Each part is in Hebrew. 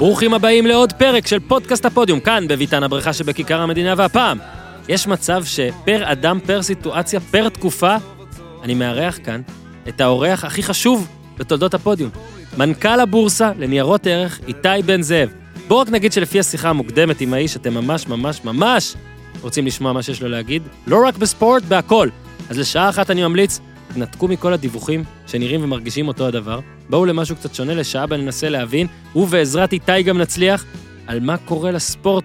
ברוכים הבאים לעוד פרק של פודקאסט הפודיום, כאן בביתן הבריכה שבכיכר המדינה, והפעם, יש מצב שפר אדם, פר סיטואציה, פר תקופה, אני מארח כאן את האורח הכי חשוב בתולדות הפודיום. מנכ"ל הבורסה לניירות ערך, איתי בן זאב. בואו רק נגיד שלפי השיחה המוקדמת עם האיש, אתם ממש ממש ממש רוצים לשמוע מה שיש לו להגיד, לא רק בספורט, בהכל. אז לשעה אחת אני ממליץ, תנתקו מכל הדיווחים שנראים ומרגישים אותו הדבר, בואו למשהו קצת שונה, לשעה בה ננסה להבין, ובעזרת איתי גם נצליח, על מה קורה לספורט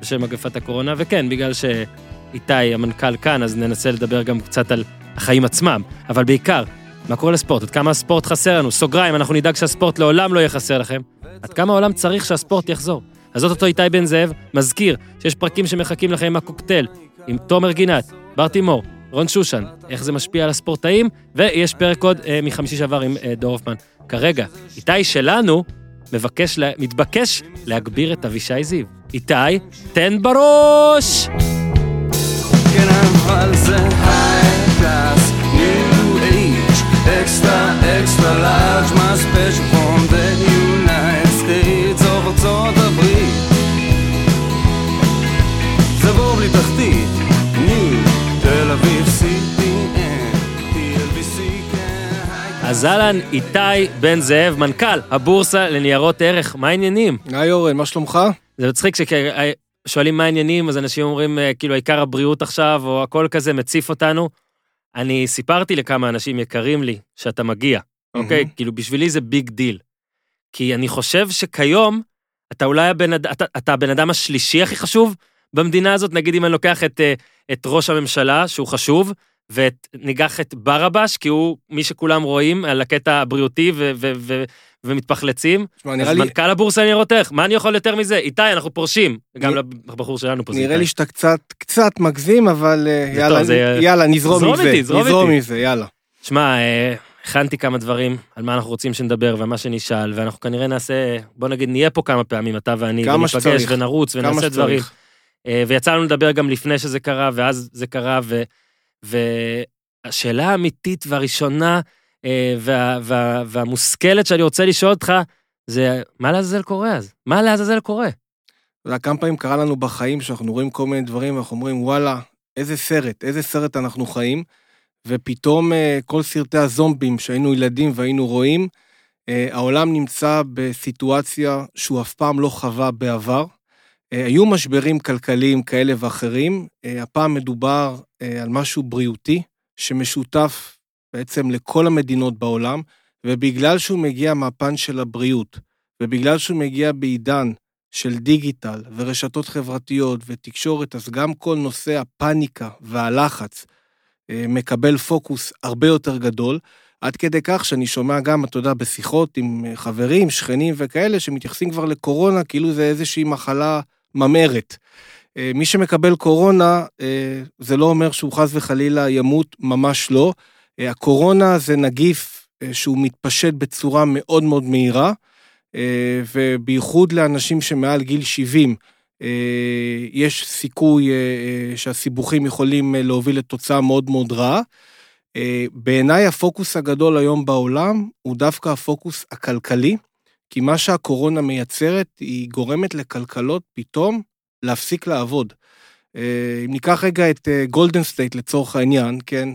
בשל מגפת הקורונה, וכן, בגלל שאיתי המנכ"ל כאן, אז ננסה לדבר גם קצת על החיים עצמם, אבל בעיקר, מה קורה לספורט, עד כמה הספורט חסר לנו, סוגריים, אנחנו נדאג שהספורט לעולם לא יהיה חסר לכם, עד כמה העולם צריך שהספורט יחזור. אז זאת אותו איתי בן זאב, מזכיר שיש פרקים שמחכים לכם עם הקוקטייל, עם תומר גינת, בר תימור, רון שושן, איך זה משפיע על הספורטאים, ויש פרק עוד אה, מחמישי שעבר עם אה, דור הופמן. כרגע, איתי שלנו מבקש, לה, מתבקש להגביר את אבישי זיו. איתי, תן בראש! age, extra, extra large, my special אז אהלן, איתי בן זאב, מנכ"ל הבורסה לניירות ערך, מה העניינים? היי אורן, מה שלומך? זה מצחיק ששואלים מה העניינים, אז אנשים אומרים, אה, כאילו, העיקר הבריאות עכשיו, או הכל כזה מציף אותנו. אני סיפרתי לכמה אנשים יקרים לי שאתה מגיע, אוקיי? כאילו, בשבילי זה big deal. כי אני חושב שכיום, אתה אולי הבן, אתה, אתה הבן אדם השלישי הכי חשוב במדינה הזאת, נגיד אם אני לוקח את, אה, את ראש הממשלה, שהוא חשוב, וניקח את ברבש, כי הוא מי שכולם רואים על הקטע הבריאותי ו- ו- ו- ומתפחלצים. תשמע, אז נראה לי, מנכ"ל הבורסה לניירות ערך, מה אני יכול יותר מזה? איתי, אנחנו פורשים. גם נ- לבחור שלנו פה זה נראה איתי. לי שאתה קצת, קצת מגזים, אבל אה, יאללה, טוב, זה- יאללה, נזרום זרום עם זה. נזרום. עם זה, יאללה. שמע, אה, הכנתי כמה דברים על מה אנחנו רוצים שנדבר ומה שנשאל, ואנחנו כנראה נעשה, בוא נגיד, נהיה פה כמה פעמים, אתה ואני, כמה וניפגש שצריך. ונרוץ ונעשה דברים. אה, ויצא לנו לדבר גם לפני שזה קרה, ואז זה קרה, ו... והשאלה האמיתית והראשונה אה, וה, וה, והמושכלת שאני רוצה לשאול אותך, זה מה לעזאזל קורה אז? מה לעזאזל קורה? אתה יודע, כמה פעמים קרה לנו בחיים שאנחנו רואים כל מיני דברים, ואנחנו אומרים, וואלה, איזה סרט, איזה סרט אנחנו חיים, ופתאום אה, כל סרטי הזומבים שהיינו ילדים והיינו רואים, אה, העולם נמצא בסיטואציה שהוא אף פעם לא חווה בעבר. אה, היו משברים כלכליים כאלה ואחרים, אה, הפעם מדובר אה, על משהו בריאותי, שמשותף בעצם לכל המדינות בעולם, ובגלל שהוא מגיע מהפן של הבריאות, ובגלל שהוא מגיע בעידן של דיגיטל ורשתות חברתיות ותקשורת, אז גם כל נושא הפאניקה והלחץ מקבל פוקוס הרבה יותר גדול, עד כדי כך שאני שומע גם, אתה יודע, בשיחות עם חברים, שכנים וכאלה, שמתייחסים כבר לקורונה כאילו זה איזושהי מחלה ממארת. אה, מי שמקבל קורונה, אה, זה לא אומר שהוא חס וחלילה ימות, ממש לא. אה, הקורונה זה נגיף שהוא מתפשט בצורה מאוד מאוד מהירה, ובייחוד לאנשים שמעל גיל 70, אה, יש סיכוי שהסיבוכים יכולים להוביל לתוצאה מאוד מאוד רעה. בעיניי הפוקוס הגדול היום בעולם הוא דווקא הפוקוס הכלכלי, כי מה שהקורונה מייצרת, היא גורמת לכלכלות פתאום להפסיק לעבוד. אה, אם ניקח רגע את גולדן סטייט לצורך העניין, כן?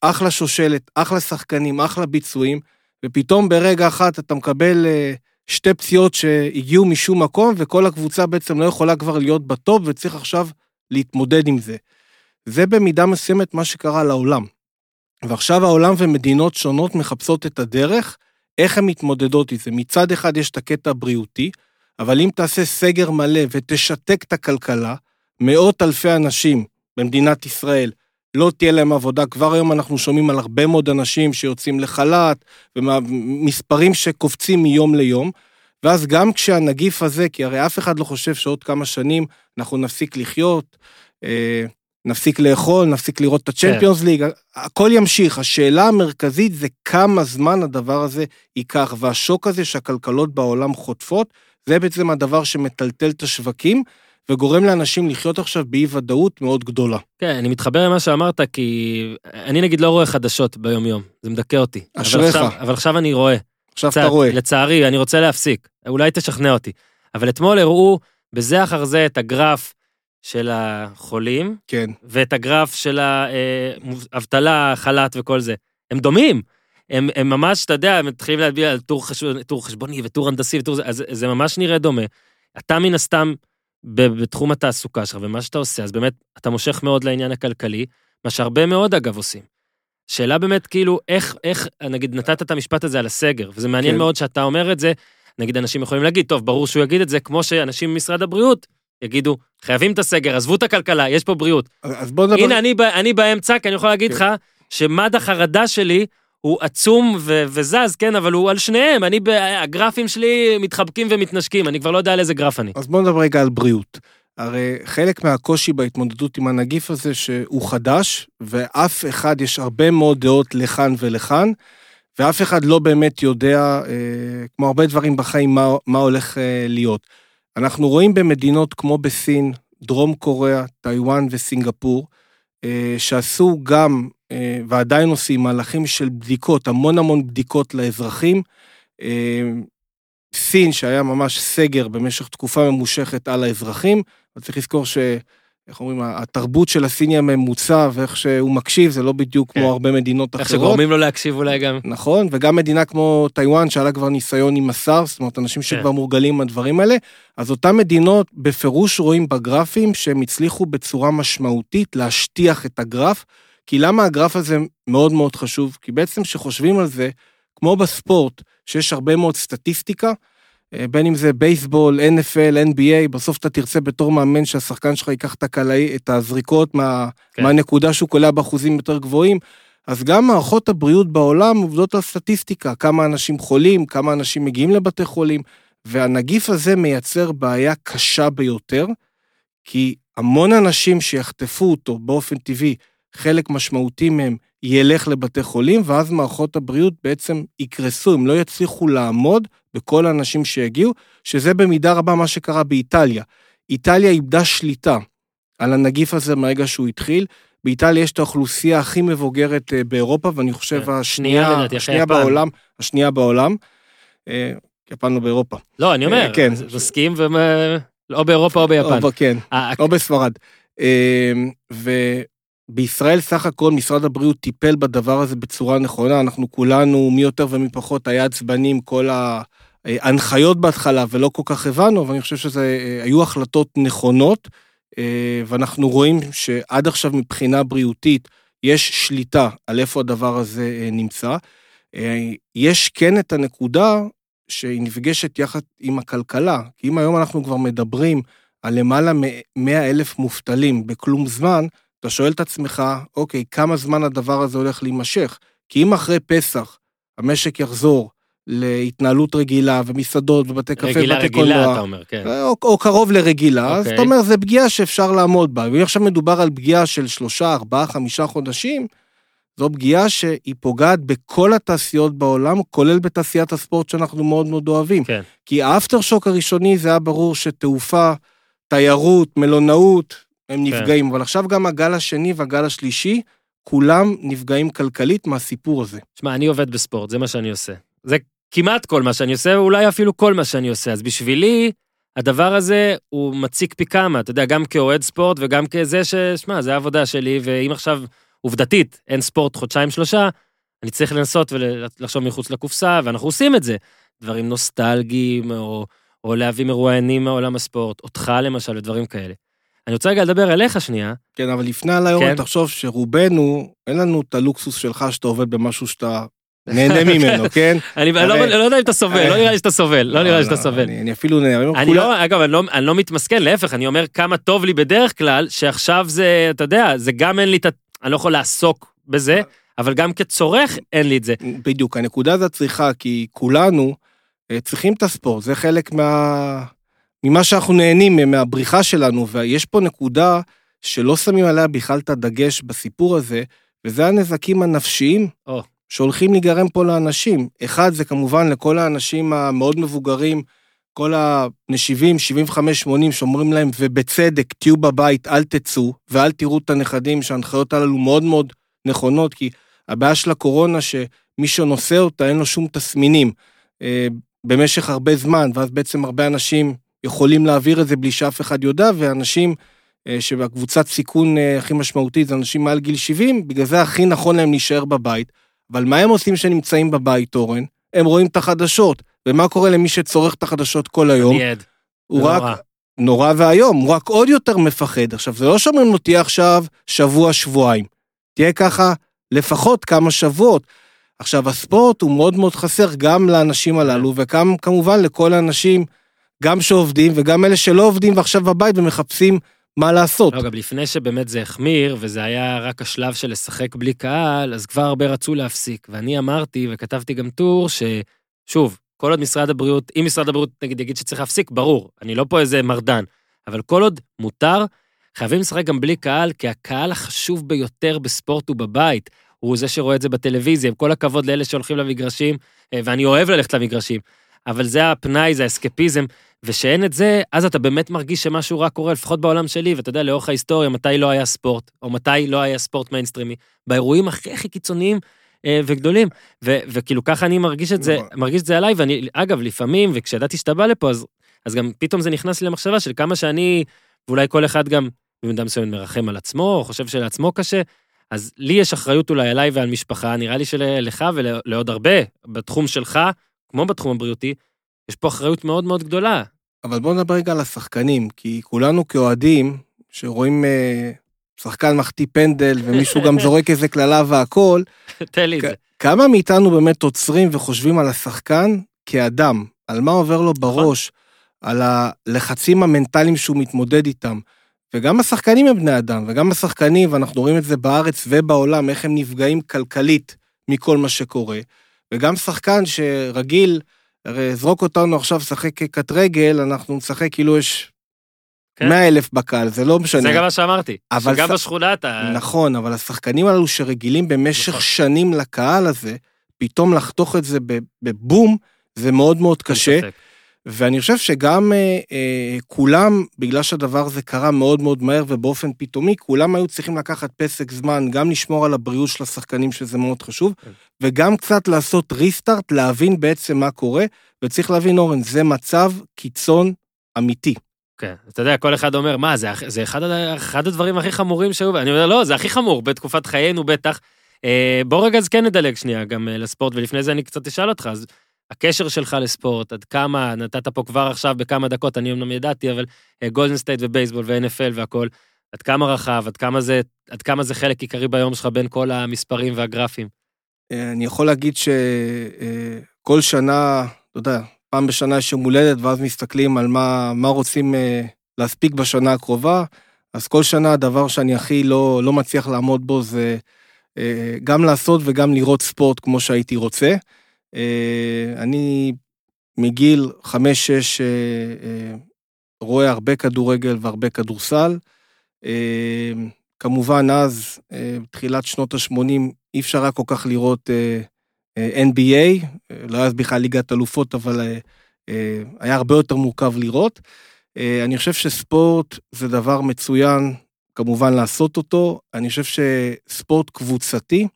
אחלה שושלת, אחלה שחקנים, אחלה ביצועים, ופתאום ברגע אחת אתה מקבל אה, שתי פציעות שהגיעו משום מקום, וכל הקבוצה בעצם לא יכולה כבר להיות ב top, וצריך עכשיו להתמודד עם זה. זה במידה מסוימת מה שקרה לעולם. ועכשיו העולם ומדינות שונות מחפשות את הדרך, איך הן מתמודדות עם זה. מצד אחד יש את הקטע הבריאותי, אבל אם תעשה סגר מלא ותשתק את הכלכלה, מאות אלפי אנשים במדינת ישראל לא תהיה להם עבודה. כבר היום אנחנו שומעים על הרבה מאוד אנשים שיוצאים לחל"ת, ומספרים שקופצים מיום ליום, ואז גם כשהנגיף הזה, כי הרי אף אחד לא חושב שעוד כמה שנים אנחנו נפסיק לחיות, אה, נפסיק לאכול, נפסיק לראות את הצ'מפיונס ליג, הכל ימשיך. השאלה המרכזית זה כמה זמן הדבר הזה ייקח, והשוק הזה שהכלכלות בעולם חוטפות, זה בעצם הדבר שמטלטל את השווקים, וגורם לאנשים לחיות עכשיו באי-ודאות מאוד גדולה. כן, אני מתחבר למה שאמרת, כי אני נגיד לא רואה חדשות ביום-יום, זה מדכא אותי. אבל אשריך. עכשיו- אבל עכשיו אני רואה. עכשיו קצת, אתה רואה. לצערי, אני רוצה להפסיק. אולי תשכנע אותי. אבל אתמול הראו בזה אחר זה את הגרף של החולים, כן. ואת הגרף של האבטלה, חל"ת וכל זה. הם דומים. הם, הם ממש, אתה יודע, הם מתחילים להביע על טור, חש... טור חשבוני וטור הנדסי וטור זה, אז זה ממש נראה דומה. אתה מן הסתם ב- בתחום התעסוקה שלך ומה שאתה עושה, אז באמת אתה מושך מאוד לעניין הכלכלי, מה שהרבה מאוד אגב עושים. שאלה באמת כאילו, איך, איך, נגיד נתת את המשפט הזה על הסגר, וזה מעניין כן. מאוד שאתה אומר את זה, נגיד אנשים יכולים להגיד, טוב, ברור שהוא יגיד את זה, כמו שאנשים ממשרד הבריאות יגידו, חייבים את הסגר, עזבו את הכלכלה, יש פה בריאות. אז בוא נדבר... הנה, אני, אני באמצע, כי אני יכול להגיד כן. לך שמד החרדה שלי הוא עצום ו- וזז, כן, אבל הוא על שניהם. אני, הגרפים שלי מתחבקים ומתנשקים, אני כבר לא יודע על איזה גרף אני. אז בוא נדבר רגע על בריאות. הרי חלק מהקושי בהתמודדות עם הנגיף הזה שהוא חדש, ואף אחד, יש הרבה מאוד דעות לכאן ולכאן, ואף אחד לא באמת יודע, אה, כמו הרבה דברים בחיים, מה, מה הולך אה, להיות. אנחנו רואים במדינות כמו בסין, דרום קוריאה, טיוואן וסינגפור, אה, שעשו גם, אה, ועדיין עושים, מהלכים של בדיקות, המון המון בדיקות לאזרחים. אה, סין, שהיה ממש סגר במשך תקופה ממושכת על האזרחים, אבל צריך לזכור ש... איך אומרים, התרבות של הסיני הממוצע ואיך שהוא מקשיב, זה לא בדיוק כן. כמו הרבה מדינות איך אחרות. שגורמים לו להקשיב אולי גם. נכון, וגם מדינה כמו טיוואן, שהיה לה כבר ניסיון עם הסארס, זאת אומרת, אנשים שכבר מורגלים עם הדברים האלה, אז אותן מדינות בפירוש רואים בגרפים שהם הצליחו בצורה משמעותית להשטיח את הגרף, כי למה הגרף הזה מאוד מאוד חשוב? כי בעצם כשחושבים על זה, כמו בספורט, שיש הרבה מאוד סטטיסטיקה, בין אם זה בייסבול, NFL, NBA, בסוף אתה תרצה בתור מאמן שהשחקן שלך ייקח את הקלעי, את הזריקות מה, כן. מהנקודה שהוא קולע באחוזים יותר גבוהים. אז גם מערכות הבריאות בעולם עובדות על סטטיסטיקה, כמה אנשים חולים, כמה אנשים מגיעים לבתי חולים, והנגיף הזה מייצר בעיה קשה ביותר, כי המון אנשים שיחטפו אותו באופן טבעי, חלק משמעותי מהם ילך לבתי חולים, ואז מערכות הבריאות בעצם יקרסו, הם לא יצליחו לעמוד בכל האנשים שיגיעו, שזה במידה רבה מה שקרה באיטליה. איטליה איבדה שליטה על הנגיף הזה מהרגע שהוא התחיל. באיטליה יש את האוכלוסייה הכי מבוגרת אה, באירופה, ואני חושב כן. השנייה, שנייה לדעתי, השנייה. בעולם, השנייה בעולם. אה, יפן לא באירופה. לא, אני אומר, כן. מסכים, ו... או באירופה או ביפן. או, כן, אה, או בספרד. אה, ובישראל סך הכל משרד הבריאות טיפל בדבר הזה בצורה נכונה, אנחנו כולנו, מי יותר ומי פחות, היה עצבני עם כל ההנחיות בהתחלה ולא כל כך הבנו, אבל אני חושב שזה אה, היו החלטות נכונות, אה, ואנחנו רואים שעד עכשיו מבחינה בריאותית יש שליטה על איפה הדבר הזה אה, נמצא. אה, יש כן את הנקודה שהיא נפגשת יחד עם הכלכלה, כי אם היום אנחנו כבר מדברים על למעלה מ-100 אלף מובטלים בכלום זמן, אתה שואל את עצמך, אוקיי, כמה זמן הדבר הזה הולך להימשך? כי אם אחרי פסח המשק יחזור להתנהלות רגילה ומסעדות ובתי קפה רגילה, ובתי רגילה, קולנוע, אתה אומר, כן. או, או קרוב לרגילה, אז אוקיי. אתה אומר, זה פגיעה שאפשר לעמוד בה. ואם עכשיו מדובר על פגיעה של שלושה, ארבעה, חמישה חודשים, זו פגיעה שהיא פוגעת בכל התעשיות בעולם, כולל בתעשיית הספורט שאנחנו מאוד מאוד אוהבים. כן. כי האפטר שוק הראשוני זה היה ברור שתעופה, תיירות, מלונאות, הם כן. נפגעים, אבל עכשיו גם הגל השני והגל השלישי, כולם נפגעים כלכלית מהסיפור הזה. תשמע, אני עובד בספורט, זה מה שאני עושה. זה כמעט כל מה שאני עושה, ואולי אפילו כל מה שאני עושה. אז בשבילי, הדבר הזה הוא מציק פי כמה, אתה יודע, גם כאוהד ספורט וגם כזה ש... שמע, זה העבודה שלי, ואם עכשיו, עובדתית, אין ספורט חודשיים שלושה, אני צריך לנסות ולחשוב מחוץ לקופסה, ואנחנו עושים את זה. דברים נוסטלגיים, או, או להביא מרואיינים מעולם הספורט, אותך למשל, ודברים כאלה. אני רוצה רגע לדבר אליך שנייה. כן, אבל לפני הלילה, כן. תחשוב שרובנו, אין לנו את הלוקסוס שלך שאתה עובד במשהו שאתה נהנה ממנו, כן? אני לא, לא יודע אם אתה סובל, לא נראה לי שאתה סובל, לא נראה לי שאתה סובל. אני אפילו נהנה. אני לא, אגב, אני לא, לא מתמסכן, להפך, אני אומר כמה טוב לי בדרך כלל, שעכשיו זה, אתה יודע, זה גם אין לי את ה... אני לא יכול לעסוק בזה, אבל גם כצורך אין לי את זה. בדיוק, הנקודה זה הצריכה, כי כולנו אה, צריכים את הספורט, זה חלק מה... ממה שאנחנו נהנים, מהבריחה שלנו, ויש פה נקודה שלא שמים עליה בכלל את הדגש בסיפור הזה, וזה הנזקים הנפשיים או. שהולכים להיגרם פה לאנשים. אחד, זה כמובן לכל האנשים המאוד מבוגרים, כל הבני 70, 75, 80, שאומרים להם, ובצדק, תהיו בבית, אל תצאו, ואל תראו את הנכדים, שההנחיות הללו מאוד מאוד נכונות, כי הבעיה של הקורונה, שמי שנושא אותה, אין לו שום תסמינים אה, במשך הרבה זמן, ואז בעצם הרבה אנשים יכולים להעביר את זה בלי שאף אחד יודע, ואנשים אה, שבקבוצת סיכון אה, הכי משמעותית זה אנשים מעל גיל 70, בגלל זה הכי נכון להם להישאר בבית. אבל מה הם עושים כשנמצאים בבית, אורן? הם רואים את החדשות. ומה קורה למי שצורך את החדשות כל היום? אני עד. הוא זה רק... נורא. נורא ואיום, הוא רק עוד יותר מפחד. עכשיו, זה לא שאומרים לו, תהיה עכשיו שבוע, שבועיים. תהיה ככה לפחות כמה שבועות. עכשיו, הספורט הוא מאוד מאוד חסר גם לאנשים הללו, וגם כמובן לכל האנשים, גם שעובדים וגם אלה שלא עובדים ועכשיו בבית ומחפשים מה לעשות. לא, גם לפני שבאמת זה החמיר, וזה היה רק השלב של לשחק בלי קהל, אז כבר הרבה רצו להפסיק. ואני אמרתי, וכתבתי גם טור, ששוב, כל עוד משרד הבריאות, אם משרד הבריאות נגיד יגיד שצריך להפסיק, ברור, אני לא פה איזה מרדן, אבל כל עוד מותר, חייבים לשחק גם בלי קהל, כי הקהל החשוב ביותר בספורט הוא בבית. הוא זה שרואה את זה בטלוויזיה, עם כל הכבוד לאלה שהולכים למגרשים, אה, ואני אוהב ללכת למגרשים, אבל זה הפנאי, זה האסקפיזם, ושאין את זה, אז אתה באמת מרגיש שמשהו רע קורה, לפחות בעולם שלי, ואתה יודע, לאורך ההיסטוריה, מתי לא היה ספורט, או מתי לא היה ספורט מיינסטרימי, באירועים הכי הכי קיצוניים אה, וגדולים, ו- וכאילו ככה אני מרגיש את זה, נכון. מרגיש את זה עליי, ואני, אגב, לפעמים, וכשידעתי שאתה בא לפה, אז, אז גם פתאום זה נכנס לי למחשבה של כמה שאני, ואולי כל אחד גם במידה מסוימת מרחם על עצמו, או חושב שלעצמו קשה, אז לי יש אחריות אולי עליי ועל משפחה, נראה לי שלך ולעוד הרבה, בתחום שלך, כמו בתחום הבריאותי, יש פה אחריות מאוד מאוד גדולה. אבל בואו נדבר רגע על השחקנים, כי כולנו כאוהדים, שרואים אה, שחקן מחטיא פנדל ומישהו גם זורק איזה קללה והכול, תן לי את זה. כמה מאיתנו באמת עוצרים וחושבים על השחקן כאדם, על מה עובר לו בראש, על הלחצים המנטליים שהוא מתמודד איתם. וגם השחקנים הם בני אדם, וגם השחקנים, ואנחנו רואים את זה בארץ ובעולם, איך הם נפגעים כלכלית מכל מה שקורה. וגם שחקן שרגיל, הרי זרוק אותנו עכשיו לשחק קט רגל, אנחנו נשחק כאילו יש כן. 100 אלף בקהל, זה לא משנה. זה גם מה שאמרתי. אבל שגם ש- בשכונה אתה... נכון, אבל השחקנים הללו שרגילים במשך נכון. שנים לקהל הזה, פתאום לחתוך את זה בבום, זה מאוד מאוד קשה. ספק. ואני חושב שגם אה, אה, כולם, בגלל שהדבר הזה קרה מאוד מאוד מהר ובאופן פתאומי, כולם היו צריכים לקחת פסק זמן, גם לשמור על הבריאות של השחקנים, שזה מאוד חשוב, כן. וגם קצת לעשות ריסטארט, להבין בעצם מה קורה, וצריך להבין, אורן, זה מצב קיצון אמיתי. כן, אתה יודע, כל אחד אומר, מה, זה, זה אחד, אחד הדברים הכי חמורים שהיו, אני אומר, לא, זה הכי חמור, בתקופת חיינו בטח. אה, בוא רגע אז כן נדלג שנייה גם אה, לספורט, ולפני זה אני קצת אשאל אותך, אז הקשר שלך לספורט, עד כמה, נתת פה כבר עכשיו בכמה דקות, אני אמנם ידעתי, אבל גולדן סטייט ובייסבול ו-NFL והכל, עד כמה רחב, עד כמה, זה, עד כמה זה חלק עיקרי ביום שלך בין כל המספרים והגרפים. אה, אני יכול להגיד שכל שנה, אתה יודע, פעם בשנה יש יום הולדת, ואז מסתכלים על מה, מה רוצים אה, להספיק בשנה הקרובה. אז כל שנה הדבר שאני הכי לא, לא מצליח לעמוד בו זה אה, גם לעשות וגם לראות ספורט כמו שהייתי רוצה. אה, אני מגיל חמש-שש אה, אה, רואה הרבה כדורגל והרבה כדורסל. כמובן אז, בתחילת שנות ה-80, אי אפשר היה כל כך לראות NBA, לא היה אז בכלל ליגת אלופות, אבל היה הרבה יותר מורכב לראות. אני חושב שספורט זה דבר מצוין, כמובן לעשות אותו. אני חושב שספורט קבוצתי,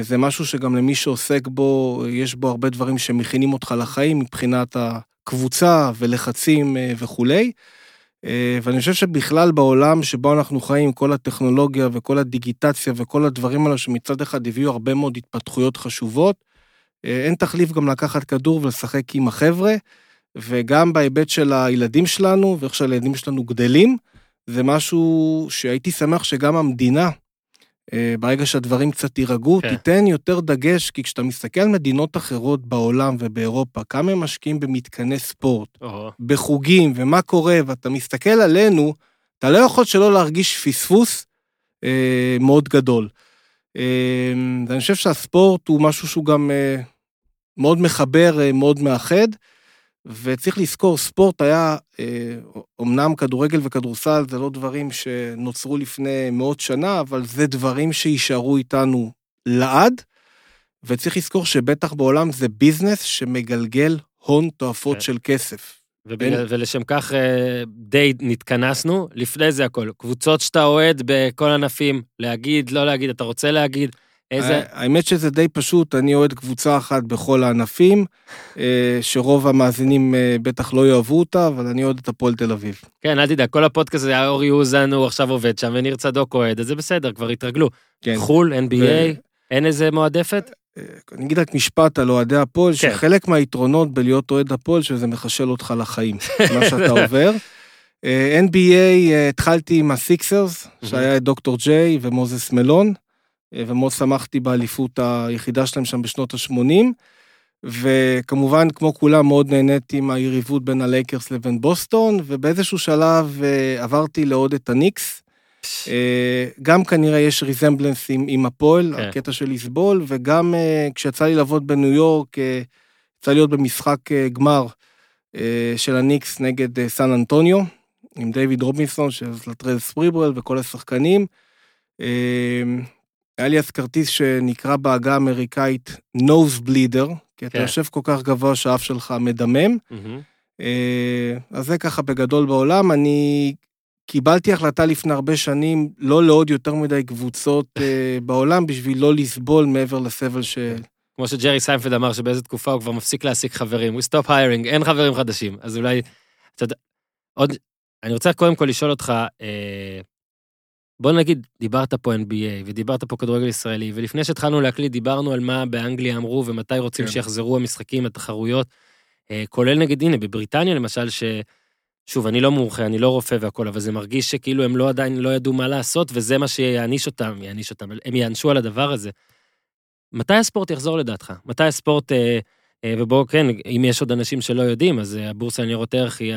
זה משהו שגם למי שעוסק בו, יש בו הרבה דברים שמכינים אותך לחיים מבחינת הקבוצה ולחצים אה, וכולי. אה, ואני חושב שבכלל בעולם שבו אנחנו חיים, כל הטכנולוגיה וכל הדיגיטציה וכל הדברים האלה שמצד אחד הביאו הרבה מאוד התפתחויות חשובות, אה, אין תחליף גם לקחת כדור ולשחק עם החבר'ה, וגם בהיבט של הילדים שלנו ואיך שהילדים שלנו גדלים, זה משהו שהייתי שמח שגם המדינה, אה, ברגע שהדברים קצת יירגעו, כן. תיתן יותר דגש, כי כשאתה מסתכל על מדינות אחרות בעולם ובאירופה, כמה הם משקיעים במתקני ספורט, או, בחוגים ומה קורה, ואתה מסתכל עלינו, אתה לא יכול שלא להרגיש פספוס אה, מאוד גדול. אה, ואני חושב שהספורט הוא משהו שהוא גם אה, מאוד מחבר, אה, מאוד מאחד, וצריך לזכור, ספורט היה, אה, אומנם כדורגל וכדורסל זה לא דברים שנוצרו לפני מאות שנה, אבל זה דברים שיישארו איתנו לעד, וצריך לזכור שבטח בעולם זה ביזנס שמגלגל הון תועפות כן. של כסף. ובגלל, ולשם כך אה, די נתכנסנו. לפני זה הכל, קבוצות שאתה אוהד בכל ענפים, להגיד, לא להגיד, אתה רוצה להגיד, איזה... האמת שזה די פשוט, אני אוהד קבוצה אחת בכל הענפים, אה, שרוב המאזינים אה, בטח לא יאהבו אותה, אבל אני אוהד את הפועל תל אביב. כן, אל תדאג, כל הפודקאסט הזה, אורי אוזן הוא עכשיו עובד שם, וניר צדוק אוהד, אז זה בסדר, כבר התרגלו. כן. חו"ל, NBA, ו- אין איזה מועדפת? אה, אני אגיד רק משפט על אוהדי הפועל, כן. שחלק מהיתרונות בלהיות אוהד הפועל, שזה מחשל אותך לחיים, מה שאתה עובר. NBA, התחלתי עם הסיקסרס, שהיה את דוקטור ג'יי ומוזס מלון, ומאוד שמחתי באליפות היחידה שלהם שם בשנות ה-80. וכמובן, כמו כולם, מאוד נהניתי מהיריבות בין הלייקרס לבין בוסטון, ובאיזשהו שלב אה, עברתי לאהוד את הניקס. אה, גם כנראה יש resemblance עם, עם הפועל, כן. הקטע של לסבול, וגם אה, כשיצא לי לעבוד בניו יורק, אה, יצא להיות במשחק אה, גמר אה, של הניקס נגד אה, סן אנטוניו, עם דיוויד רובינסון, של לטרל ספריוול וכל השחקנים. היה לי אז כרטיס שנקרא בעגה האמריקאית nose bleeder, כי אתה כן. יושב כל כך גבוה שהאף שלך מדמם. אה, אז זה ככה בגדול בעולם. אני קיבלתי החלטה לפני הרבה שנים לא לעוד יותר מדי קבוצות אה, בעולם בשביל לא לסבול מעבר לסבל ש... כמו שג'רי סיינפלד אמר שבאיזה תקופה הוא כבר מפסיק להעסיק חברים, we stop hiring, אין חברים חדשים, אז אולי, אתה יודע, עוד, אני רוצה קודם כל לשאול אותך, אה, בוא נגיד, דיברת פה NBA ודיברת פה כדורגל ישראלי, ולפני שהתחלנו להקליט דיברנו על מה באנגליה אמרו ומתי רוצים כן. שיחזרו המשחקים, התחרויות, אה, כולל נגיד, הנה, בבריטניה למשל, ש... שוב, אני לא מומחה, אני לא רופא והכל, אבל זה מרגיש שכאילו הם לא עדיין לא ידעו מה לעשות, וזה מה שיעניש אותם, יעניש אותם, הם יענשו על הדבר הזה. מתי הספורט יחזור לדעתך? מתי הספורט, אה, אה, ובואו, כן, אם יש עוד אנשים שלא יודעים, אז אה, הבורסה לניירות ערך היא,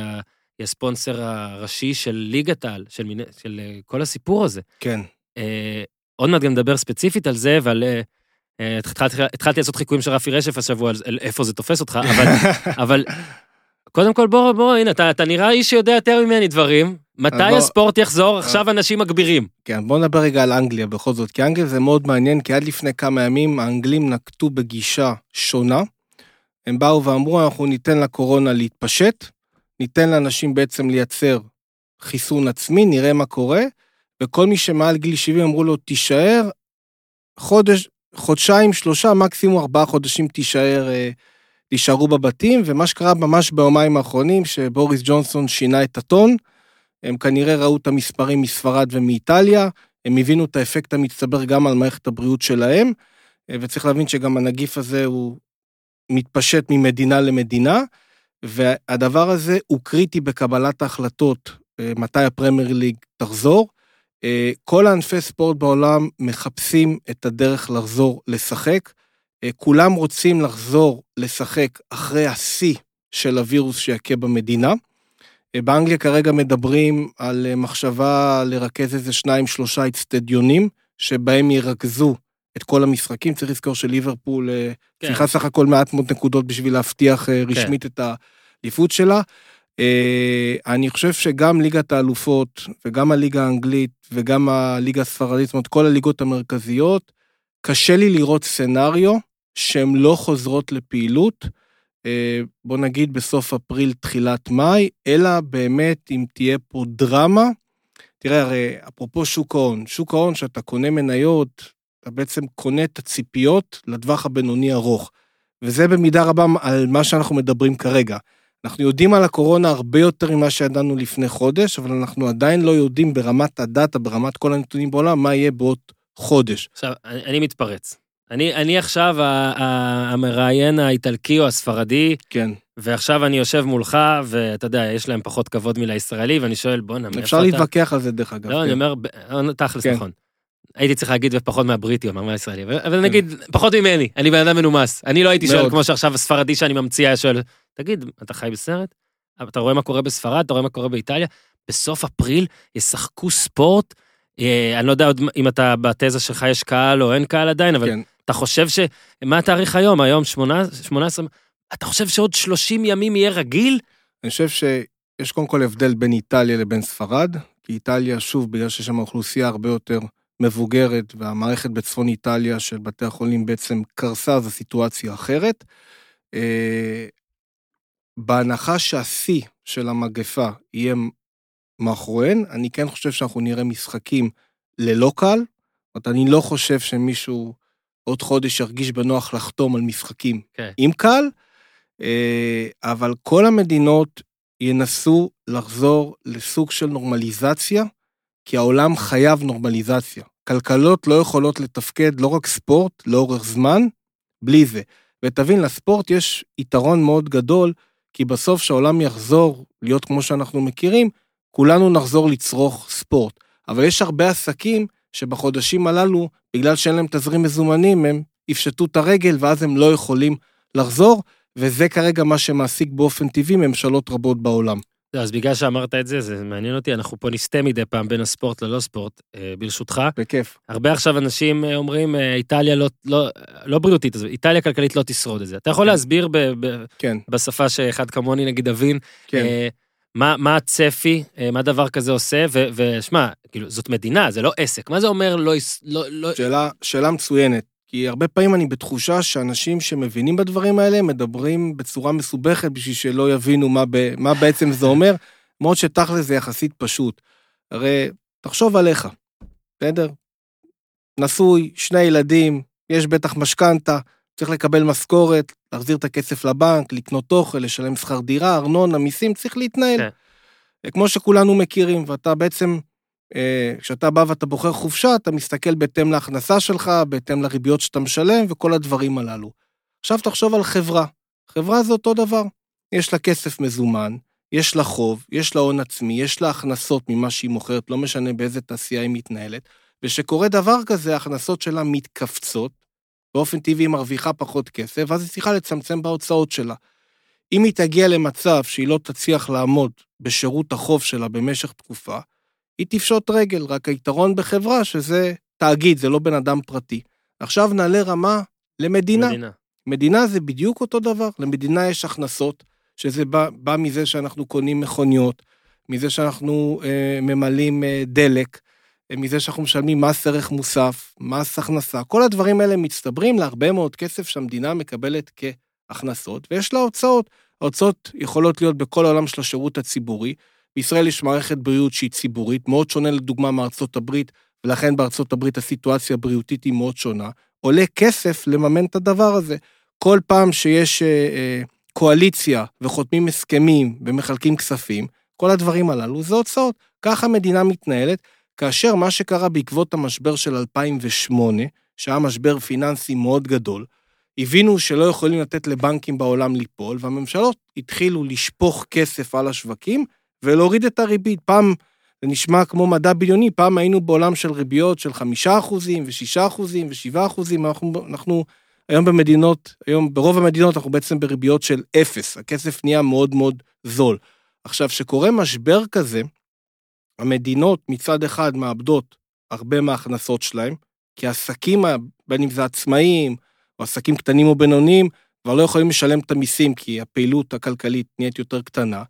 היא הספונסר הראשי של ליגת העל, של, מיני- של אה, כל הסיפור הזה. כן. אה, עוד מעט גם נדבר ספציפית על זה, ועל... אה, אה, התחלתי, התחלתי לעשות חיקויים של רפי רשף השבוע, על איפה זה תופס אותך, אבל, אבל קודם כל, בוא, בוא, הנה, אתה, אתה נראה איש שיודע יותר ממני דברים. מתי בוא- הספורט יחזור? עכשיו אנשים מגבירים. כן, בוא נדבר רגע על אנגליה בכל זאת, כי אנגליה זה מאוד מעניין, כי עד לפני כמה ימים האנגלים נקטו בגישה שונה. הם באו ואמרו, אנחנו ניתן לקורונה להתפשט, ניתן לאנשים בעצם לייצר חיסון עצמי, נראה מה קורה, וכל מי שמעל גיל 70 אמרו לו, תישאר חודש, חודשיים, שלושה, מקסימום ארבעה חודשים תישאר, אה, תישארו בבתים, ומה שקרה ממש ביומיים האחרונים, שבוריס ג'ונסון שינה את הטון, הם כנראה ראו את המספרים מספרד ומאיטליה, הם הבינו את האפקט המצטבר גם על מערכת הבריאות שלהם, אה, וצריך להבין שגם הנגיף הזה הוא מתפשט ממדינה למדינה, והדבר הזה הוא קריטי בקבלת ההחלטות אה, מתי הפרמייר ליג תחזור. אה, כל הענפי ספורט בעולם מחפשים את הדרך לחזור לשחק. אה, כולם רוצים לחזור לשחק אחרי השיא של הווירוס שיכה במדינה. באנגליה כרגע מדברים על מחשבה לרכז איזה שניים, שלושה אצטדיונים, שבהם ירכזו את כל המשחקים. צריך לזכור שליברפול אה, כן. צריכה סך הכל מעט מאוד נקודות בשביל להבטיח אה, רשמית את האליפות שלה. אה, אני חושב שגם ליגת האלופות וגם הליגה האנגלית וגם הליגה הספרדית, זאת אומרת כל הליגות המרכזיות, קשה לי לראות סצנריו שהן לא חוזרות לפעילות, בוא נגיד בסוף אפריל, תחילת מאי, אלא באמת אם תהיה פה דרמה. תראה, הרי אפרופו שוק ההון, שוק ההון שאתה קונה מניות, אתה בעצם קונה את הציפיות לטווח הבינוני ארוך. וזה במידה רבה על מה שאנחנו מדברים כרגע. אנחנו יודעים על הקורונה הרבה יותר ממה שידענו לפני חודש, אבל אנחנו עדיין לא יודעים ברמת הדאטה, ברמת כל הנתונים בעולם, מה יהיה בעוד חודש. עכשיו, אני, אני מתפרץ. אני, אני עכשיו המראיין האיטלקי או הספרדי, כן. ועכשיו אני יושב מולך, ואתה יודע, יש להם פחות כבוד מלישראלי, ואני שואל, בואנה, מאיפה אתה... אפשר להתווכח על זה דרך אגב. לא, כן. אני אומר, אה, תכלס, כן. נכון. הייתי צריך להגיד ופחות מהבריטי, אמר מהישראלי, אבל אבל נגיד, פחות ממני, אני בן אדם מנומס. אני לא הייתי שואל. כמו שעכשיו הספרדי שאני ממציא היה שואל, תגיד, אתה חי בסרט? אתה רואה מה קורה בספרד, אתה רואה מה קורה באיטליה? בסוף אפריל ישחקו ספורט? אה, אני לא יודע עוד אם אתה בתזה שלך יש קהל או אין קהל עדיין, אבל כן. אתה חושב ש... מה התאריך היום? היום 18? 18? אתה חושב שעוד 30 ימים יהיה רגיל? אני חושב שיש קודם כל הבדל בין איטליה לבין ספרד, כי איטליה, שוב, בגלל שיש שם אוכלוסייה הרבה יותר מבוגרת, והמערכת בצפון איטליה של בתי החולים בעצם קרסה, אז הסיטואציה אחרת. אה, בהנחה שהשיא של המגפה יהיה מאחוריהן, אני כן חושב שאנחנו נראה משחקים ללא קהל. זאת אומרת, אני לא חושב שמישהו עוד חודש ירגיש בנוח לחתום על משחקים כן. עם קהל, אה, אבל כל המדינות ינסו לחזור לסוג של נורמליזציה, כי העולם חייב נורמליזציה. כלכלות לא יכולות לתפקד לא רק ספורט לאורך זמן, בלי זה. ותבין, לספורט יש יתרון מאוד גדול, כי בסוף שהעולם יחזור להיות כמו שאנחנו מכירים, כולנו נחזור לצרוך ספורט. אבל יש הרבה עסקים שבחודשים הללו, בגלל שאין להם תזרים מזומנים, הם יפשטו את הרגל ואז הם לא יכולים לחזור, וזה כרגע מה שמעסיק באופן טבעי ממשלות רבות בעולם. לא, אז בגלל שאמרת את זה, זה מעניין אותי, אנחנו פה נסטה מדי פעם בין הספורט ללא ספורט, אה, ברשותך. בכיף. הרבה עכשיו אנשים אה, אומרים, אה, איטליה לא, לא, לא בריאותית, איטליה כלכלית לא תשרוד את זה. אתה יכול כן. להסביר ב, ב, כן, בשפה שאחד כמוני נגיד הבין, כן. אה, מה, מה הצפי, אה, מה דבר כזה עושה, ושמע, כאילו, זאת מדינה, זה לא עסק. מה זה אומר לא... לא, לא... שאלה, שאלה מצוינת. כי הרבה פעמים אני בתחושה שאנשים שמבינים בדברים האלה מדברים בצורה מסובכת בשביל שלא יבינו מה, ב, מה בעצם זה אומר, למרות שתכל'ס זה יחסית פשוט. הרי תחשוב עליך, בסדר? נשוי, שני ילדים, יש בטח משכנתה, צריך לקבל משכורת, להחזיר את הכסף לבנק, לקנות אוכל, לשלם שכר דירה, ארנונה, מיסים, צריך להתנהל. כן. כמו שכולנו מכירים, ואתה בעצם כשאתה בא ואתה בוחר חופשה, אתה מסתכל בהתאם להכנסה שלך, בהתאם לריביות שאתה משלם וכל הדברים הללו. עכשיו תחשוב על חברה. חברה זה אותו דבר. יש לה כסף מזומן, יש לה חוב, יש לה הון עצמי, יש לה הכנסות ממה שהיא מוכרת, לא משנה באיזה תעשייה היא מתנהלת, וכשקורה דבר כזה, ההכנסות שלה מתכווצות, באופן טבעי היא מרוויחה פחות כסף, ואז היא צריכה לצמצם בהוצאות שלה. אם היא תגיע למצב שהיא לא תצליח לעמוד בשירות החוב שלה במשך תקופה, היא תפשוט רגל, רק היתרון בחברה שזה תאגיד, זה לא בן אדם פרטי. עכשיו נעלה רמה למדינה. מדינה. מדינה זה בדיוק אותו דבר, למדינה יש הכנסות, שזה בא, בא מזה שאנחנו קונים מכוניות, מזה שאנחנו אה, ממלאים אה, דלק, אה, מזה שאנחנו משלמים מס ערך מוסף, מס הכנסה, כל הדברים האלה מצטברים להרבה מאוד כסף שהמדינה מקבלת כהכנסות, ויש לה הוצאות. ההוצאות יכולות להיות בכל העולם של השירות הציבורי. בישראל יש מערכת בריאות שהיא ציבורית, מאוד שונה לדוגמה מארצות הברית, ולכן בארצות הברית הסיטואציה הבריאותית היא מאוד שונה. עולה כסף לממן את הדבר הזה. כל פעם שיש אה, אה, קואליציה וחותמים הסכמים ומחלקים כספים, כל הדברים הללו זה הוצאות. ככה המדינה מתנהלת, כאשר מה שקרה בעקבות המשבר של 2008, שהיה משבר פיננסי מאוד גדול, הבינו שלא יכולים לתת לבנקים בעולם ליפול, והממשלות התחילו לשפוך כסף על השווקים ולהוריד את הריבית. פעם, זה נשמע כמו מדע בדיוני, פעם היינו בעולם של ריביות של חמישה אחוזים ושישה אחוזים ושבעה אחוזים, אנחנו, אנחנו היום במדינות, היום ברוב המדינות אנחנו בעצם בריביות של אפס, הכסף נהיה מאוד מאוד זול. עכשיו, כשקורה משבר כזה, המדינות מצד אחד מאבדות הרבה מההכנסות שלהם, כי עסקים, בין אם זה עצמאים, או עסקים קטנים או בינוניים, כבר לא יכולים לשלם את המיסים, כי הפעילות הכלכלית נהיית יותר קטנה,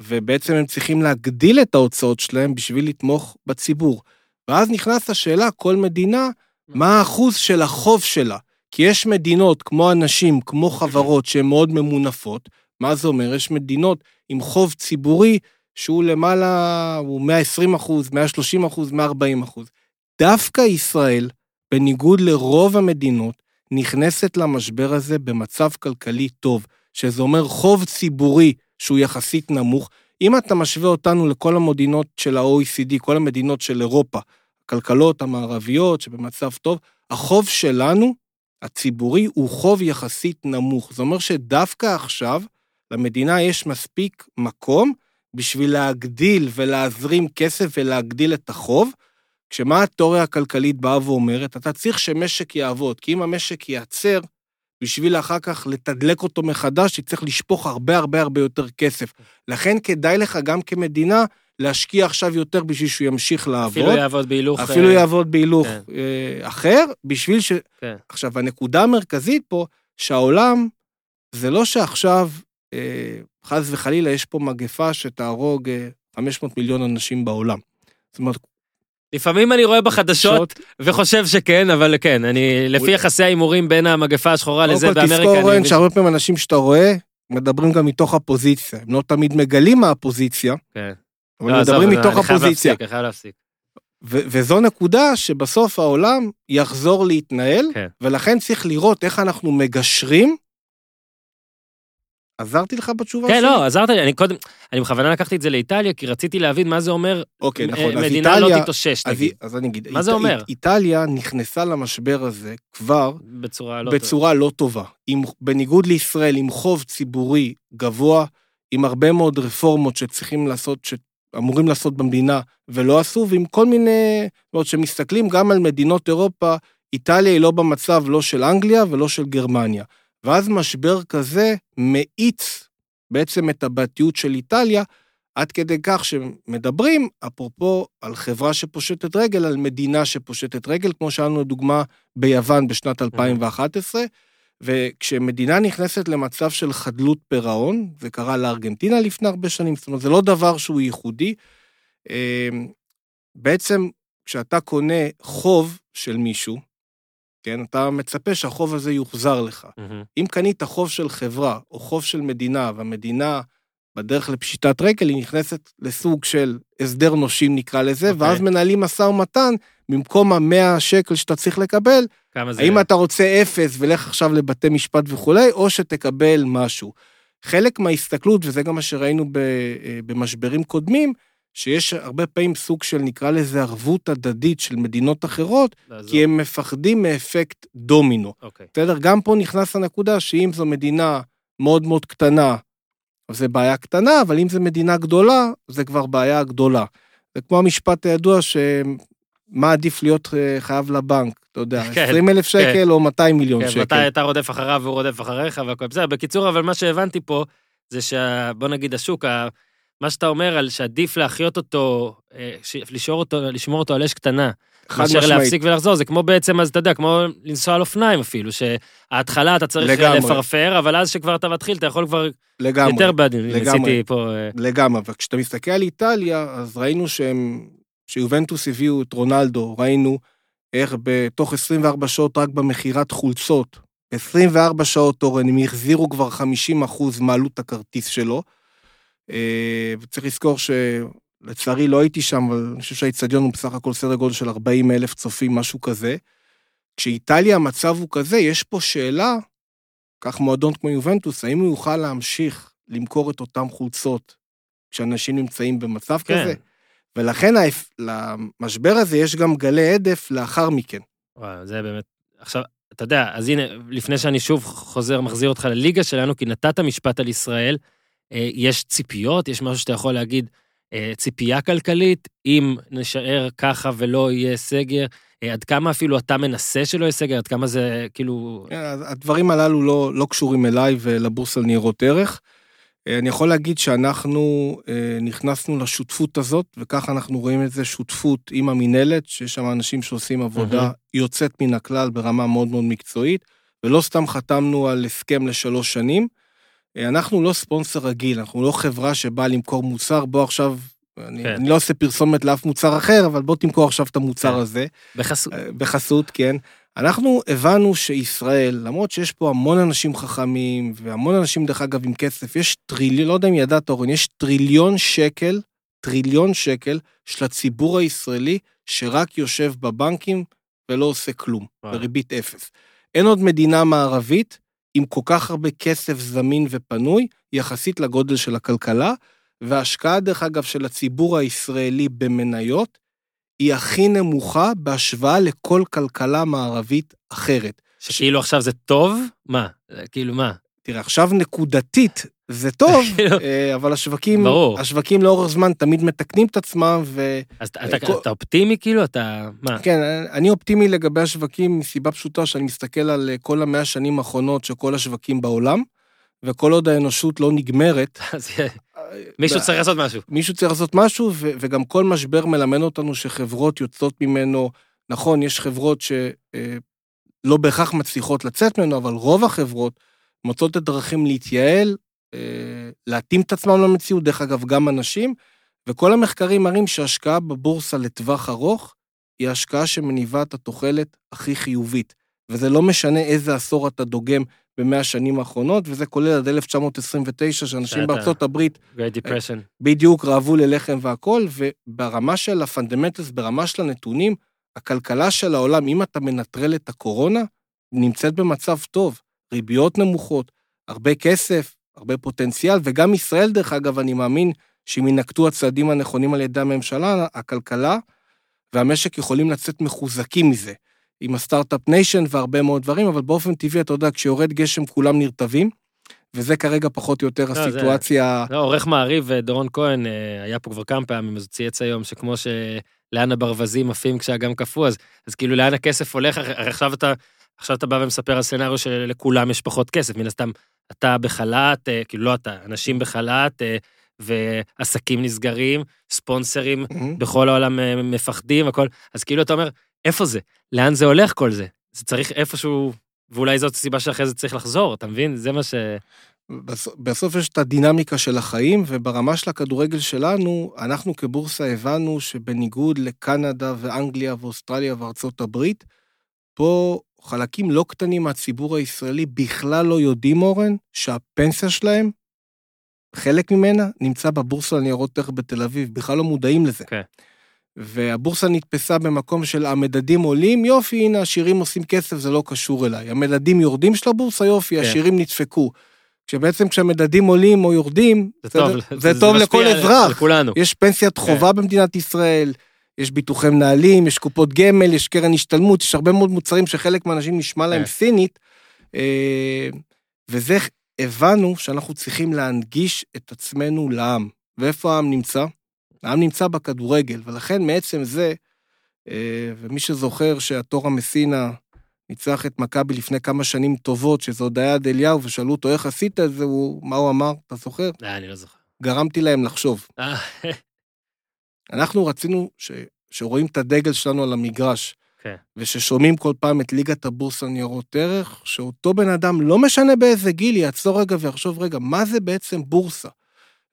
ובעצם הם צריכים להגדיל את ההוצאות שלהם בשביל לתמוך בציבור. ואז נכנס השאלה, כל מדינה, מה האחוז של החוב שלה? כי יש מדינות, כמו אנשים, כמו חברות, שהן מאוד ממונפות. מה זה אומר? יש מדינות עם חוב ציבורי שהוא למעלה, הוא 120 אחוז, 130 אחוז, 140 אחוז. דווקא ישראל, בניגוד לרוב המדינות, נכנסת למשבר הזה במצב כלכלי טוב, שזה אומר חוב ציבורי שהוא יחסית נמוך. אם אתה משווה אותנו לכל המדינות של ה-OECD, כל המדינות של אירופה, הכלכלות המערביות שבמצב טוב, החוב שלנו, הציבורי, הוא חוב יחסית נמוך. זה אומר שדווקא עכשיו, למדינה יש מספיק מקום בשביל להגדיל ולהזרים כסף ולהגדיל את החוב, כשמה התיאוריה הכלכלית באה ואומרת? אתה צריך שמשק יעבוד, כי אם המשק ייעצר, בשביל אחר כך לתדלק אותו מחדש, תצטרך לשפוך הרבה הרבה הרבה יותר כסף. לכן כדאי לך גם כמדינה להשקיע עכשיו יותר בשביל שהוא ימשיך לעבוד. אפילו יעבוד בהילוך... אפילו אה, יעבוד בהילוך כן. אה, אחר, בשביל ש... כן. עכשיו, הנקודה המרכזית פה, שהעולם, זה לא שעכשיו, אה, חס וחלילה, יש פה מגפה שתהרוג אה, 500 מיליון אנשים בעולם. זאת אומרת, לפעמים אני רואה בחדשות וחושב שכן, אבל כן, אני, לפי יחסי ההימורים בין המגפה השחורה קודם לזה כל באמריקה, תזכור, אני רן, מבין שהרבה פעמים אנשים שאתה רואה, מדברים גם מתוך הפוזיציה. הם לא תמיד מגלים מה הפוזיציה, כן. אבל לא, מדברים אני מתוך חייב הפוזיציה. להפסיק, אני חייב להפסיק. ו- וזו נקודה שבסוף העולם יחזור להתנהל, כן. ולכן צריך לראות איך אנחנו מגשרים. עזרתי לך בתשובה כן, שלי? לא, עזרת לי, אני קודם, אני בכוונה לקחתי את זה לאיטליה, כי רציתי להבין מה זה אומר, אוקיי, נכון. אה, אז מדינה לא איטליה- תתאושש, אז, נגיד, אז אני אגיד, מה זה אומר? איטליה נכנסה למשבר הזה כבר בצורה לא טובה. בצורה לא טובה. עם, בניגוד לישראל, עם חוב ציבורי גבוה, עם הרבה מאוד רפורמות שצריכים לעשות, שאמורים לעשות במדינה ולא עשו, ועם כל מיני, זאת אומרת, שמסתכלים גם על מדינות אירופה, איטליה היא לא במצב לא של אנגליה ולא של גרמניה. ואז משבר כזה מאיץ בעצם את הבעייתיות של איטליה, עד כדי כך שמדברים, אפרופו, על חברה שפושטת רגל, על מדינה שפושטת רגל, כמו שהיה לנו דוגמה ביוון בשנת 2011, וכשמדינה נכנסת למצב של חדלות פירעון, זה קרה לארגנטינה לפני הרבה שנים, זאת אומרת, זה לא דבר שהוא ייחודי. אה, בעצם, כשאתה קונה חוב של מישהו, כן, אתה מצפה שהחוב הזה יוחזר לך. מהמם. אם קנית חוב של חברה או חוב של מדינה, והמדינה בדרך לפשיטת רגל, היא נכנסת לסוג של הסדר נושים נקרא לזה, אוקיי. ואז מנהלים משא ומתן, במקום המאה שקל שאתה צריך לקבל, כמה זה... האם אתה רוצה אפס ולך עכשיו לבתי משפט וכולי, או שתקבל משהו. חלק מההסתכלות, וזה גם מה שראינו אה, במשברים קודמים, שיש הרבה פעמים סוג של, נקרא לזה, ערבות הדדית של מדינות אחרות, לעזור. כי הם מפחדים מאפקט דומינו. אוקיי. בסדר? גם פה נכנס הנקודה שאם זו מדינה מאוד מאוד קטנה, אז זה בעיה קטנה, אבל אם זו מדינה גדולה, זה כבר בעיה גדולה. זה כמו המשפט הידוע שמה עדיף להיות אה, חייב לבנק, אתה יודע, כן, 20 אלף שקל או 200 מיליון כן, שקל. מתי אתה רודף אחריו והוא רודף אחריך והכל בסדר. בקיצור, אבל מה שהבנתי פה, זה שה... בוא נגיד השוק. מה שאתה אומר על שעדיף להחיות אותו, אה. לשמור אותו, לשמור אותו על אש קטנה, חד מאשר משמעית. להפסיק ולחזור, זה כמו בעצם, אז אתה יודע, כמו לנסוע על אופניים אפילו, שההתחלה אתה צריך לגמרי. לפרפר, אבל אז שכבר אתה מתחיל, אתה יכול כבר לגמרי. יותר בעדין. ניסיתי פה... אה, לגמרי, וכשאתה מסתכל על איטליה, אז ראינו שהם, שיובנטוס הביאו את רונלדו, ראינו איך בתוך 24 שעות רק במכירת חולצות, 24 שעות אורן, הם החזירו כבר 50 אחוז מעלות הכרטיס שלו. אה, וצריך לזכור שלצערי לא הייתי שם, אבל אני חושב שהאיצטדיון הוא בסך הכל סדר גודל של 40 אלף צופים, משהו כזה. כשאיטליה המצב הוא כזה, יש פה שאלה, כך מועדון כמו יובנטוס, האם הוא יוכל להמשיך למכור את אותן חולצות כשאנשים נמצאים במצב כן. כזה? ולכן למשבר הזה יש גם גלי הדף לאחר מכן. וואו, זה באמת... עכשיו, אתה יודע, אז הנה, לפני שאני שוב חוזר, מחזיר אותך לליגה שלנו, כי נתת משפט על ישראל, יש ציפיות, יש משהו שאתה יכול להגיד, אה, ציפייה כלכלית, אם נשאר ככה ולא יהיה סגר, אה, עד כמה אפילו אתה מנסה שלא יהיה סגר, עד כמה זה כאילו... כן, הדברים הללו לא, לא קשורים אליי ולבורסה לניירות ערך. אה, אני יכול להגיד שאנחנו אה, נכנסנו לשותפות הזאת, וככה אנחנו רואים את זה, שותפות עם המינהלת, שיש שם אנשים שעושים עבודה מהמם. יוצאת מן הכלל ברמה מאוד מאוד מקצועית, ולא סתם חתמנו על הסכם לשלוש שנים. אה, אנחנו לא ספונסר רגיל, אנחנו לא חברה שבאה למכור מוצר, בוא עכשיו, אני, כן. אני לא עושה פרסומת לאף מוצר אחר, אבל בוא תמכור עכשיו את המוצר כן. הזה. בחסות. אה, בחסות, כן. אנחנו הבנו שישראל, למרות שיש פה המון אנשים חכמים, והמון אנשים, דרך אגב, עם כסף, יש טריליון, לא יודע אם ידעת, אורן, יש טריליון שקל, טריליון שקל של הציבור הישראלי, שרק יושב בבנקים ולא עושה כלום, וואו. בריבית אפס. אין עוד מדינה מערבית עם כל כך הרבה כסף זמין ופנוי, יחסית לגודל של הכלכלה, וההשקעה, דרך אגב, של הציבור הישראלי במניות, היא הכי נמוכה בהשוואה לכל כלכלה מערבית אחרת. שכאילו עכשיו זה טוב? מה? כאילו מה? תראה, עכשיו נקודתית זה טוב, כאילו, אה, אבל השווקים, ברור. השווקים לאורך זמן תמיד מתקנים את עצמם, וכן, אז אתה- אתה כל- אתה אופטימי כאילו? אתה... מה? אני אופטימי לגבי השווקים מסיבה פשוטה שאני מסתכל על אה, כל המאה השנים האחרונות של כל השווקים בעולם, וכל עוד האנושות לא נגמרת, מישהו צריך לעשות משהו. מישהו צריך לעשות משהו, ו- וגם כל משבר מלמד אותנו שחברות יוצאות ממנו, נכון, יש חברות שלא בהכרח מצליחות לצאת ממנו, אבל רוב החברות מוצאות את הדרכים להתייעל, אה, להתאים את עצמם למציאות, דרך אגב, גם אנשים, וכל המחקרים מראים שהשקעה בבורסה לטווח ארוך, היא ההשקעה שמניבה את התוחלת הכי חיובית. וזה לא משנה איזה עשור אתה דוגם במאה השנים האחרונות, וזה כולל עד 1929, שאנשים בארצות הברית Great Depression. בדיוק רעבו ללחם והכול, וברמה של הפונדמנטלס, ברמה של הנתונים, הכלכלה של העולם, אם אתה מנטרל את הקורונה, נמצאת במצב טוב. ריביות נמוכות, הרבה כסף, הרבה פוטנציאל, וגם ישראל, דרך אגב, אני מאמין שאם ינקטו הצעדים הנכונים על ידי הממשלה, הכלכלה והמשק יכולים לצאת מחוזקים מזה. עם ה Start-Up Nation והרבה מאוד דברים, אבל באופן טבעי, אתה יודע, כשיורד גשם כולם נרטבים, וזה כרגע פחות או יותר לא, זה- הסיטואציה... לא, עורך מעריב אה, דורון כהן אה, היה פה כבר כמה פעמים, אז הוא צייץ היום שכמו שלאן הברווזים עפים כשהאגם קפוא, אז, אז כאילו לאן הכסף הולך, עכשיו אתה, עכשיו אתה בא ומספר על scenario שלכולם יש פחות כסף, מן הסתם אתה בחל"ת, אה, כאילו לא אתה, אנשים בחל"ת, אה, ועסקים נסגרים, ספונסרים מהמם. בכל העולם אה, מפחדים, הכל, אז כאילו אתה אומר, איפה זה? לאן זה הולך כל זה? זה צריך איפשהו, ואולי זאת הסיבה שאחרי זה צריך לחזור, אתה מבין? זה מה ש... בס- בסוף יש את הדינמיקה של החיים, וברמה של הכדורגל שלנו, אנחנו כבורסה הבנו שבניגוד לקנדה ואנגליה ואוסטרליה וארצות הברית, פה חלקים לא קטנים מהציבור הישראלי בכלל לא יודעים, אורן, שהפנסיה שלהם, חלק ממנה נמצא בבורסה לניירות ערך בתל אביב, בכלל לא מודעים לזה. כן. והבורסה נתפסה במקום של המדדים עולים, יופי, הנה, העשירים עושים כסף, זה לא קשור אליי. המדדים יורדים של הבורסה, יופי, כן. העשירים נדפקו. כשבעצם כשהמדדים עולים או יורדים, זה בסדר? טוב, זה טוב משפיע לכל על- על אזרח. כולנו. יש פנסיית חובה במדינת ישראל, יש ביטוחי מנהלים, יש קופות גמל, יש קרן השתלמות, יש הרבה מאוד מוצרים שחלק מהאנשים נשמע להם כן. סינית, אה, וזה הבנו שאנחנו צריכים להנגיש את עצמנו לעם. ואיפה העם נמצא? העם נמצא בכדורגל, ולכן מעצם זה, אה, ומי שזוכר שהתור המסינה ניצח את מכבי לפני כמה שנים טובות, שזה עוד היה עד אליהו, ושאלו אותו איך עשית את זה, הוא, מה הוא אמר? אתה זוכר? אה, אני לא זוכר. גרמתי להם לחשוב. אנחנו רצינו ש... שרואים את הדגל שלנו על המגרש, כן. וששומעים כל פעם את ליגת הבורסה ניירות ערך, שאותו בן אדם, לא משנה באיזה גיל, יעצור רגע ויחשוב, רגע, מה זה בעצם בורסה?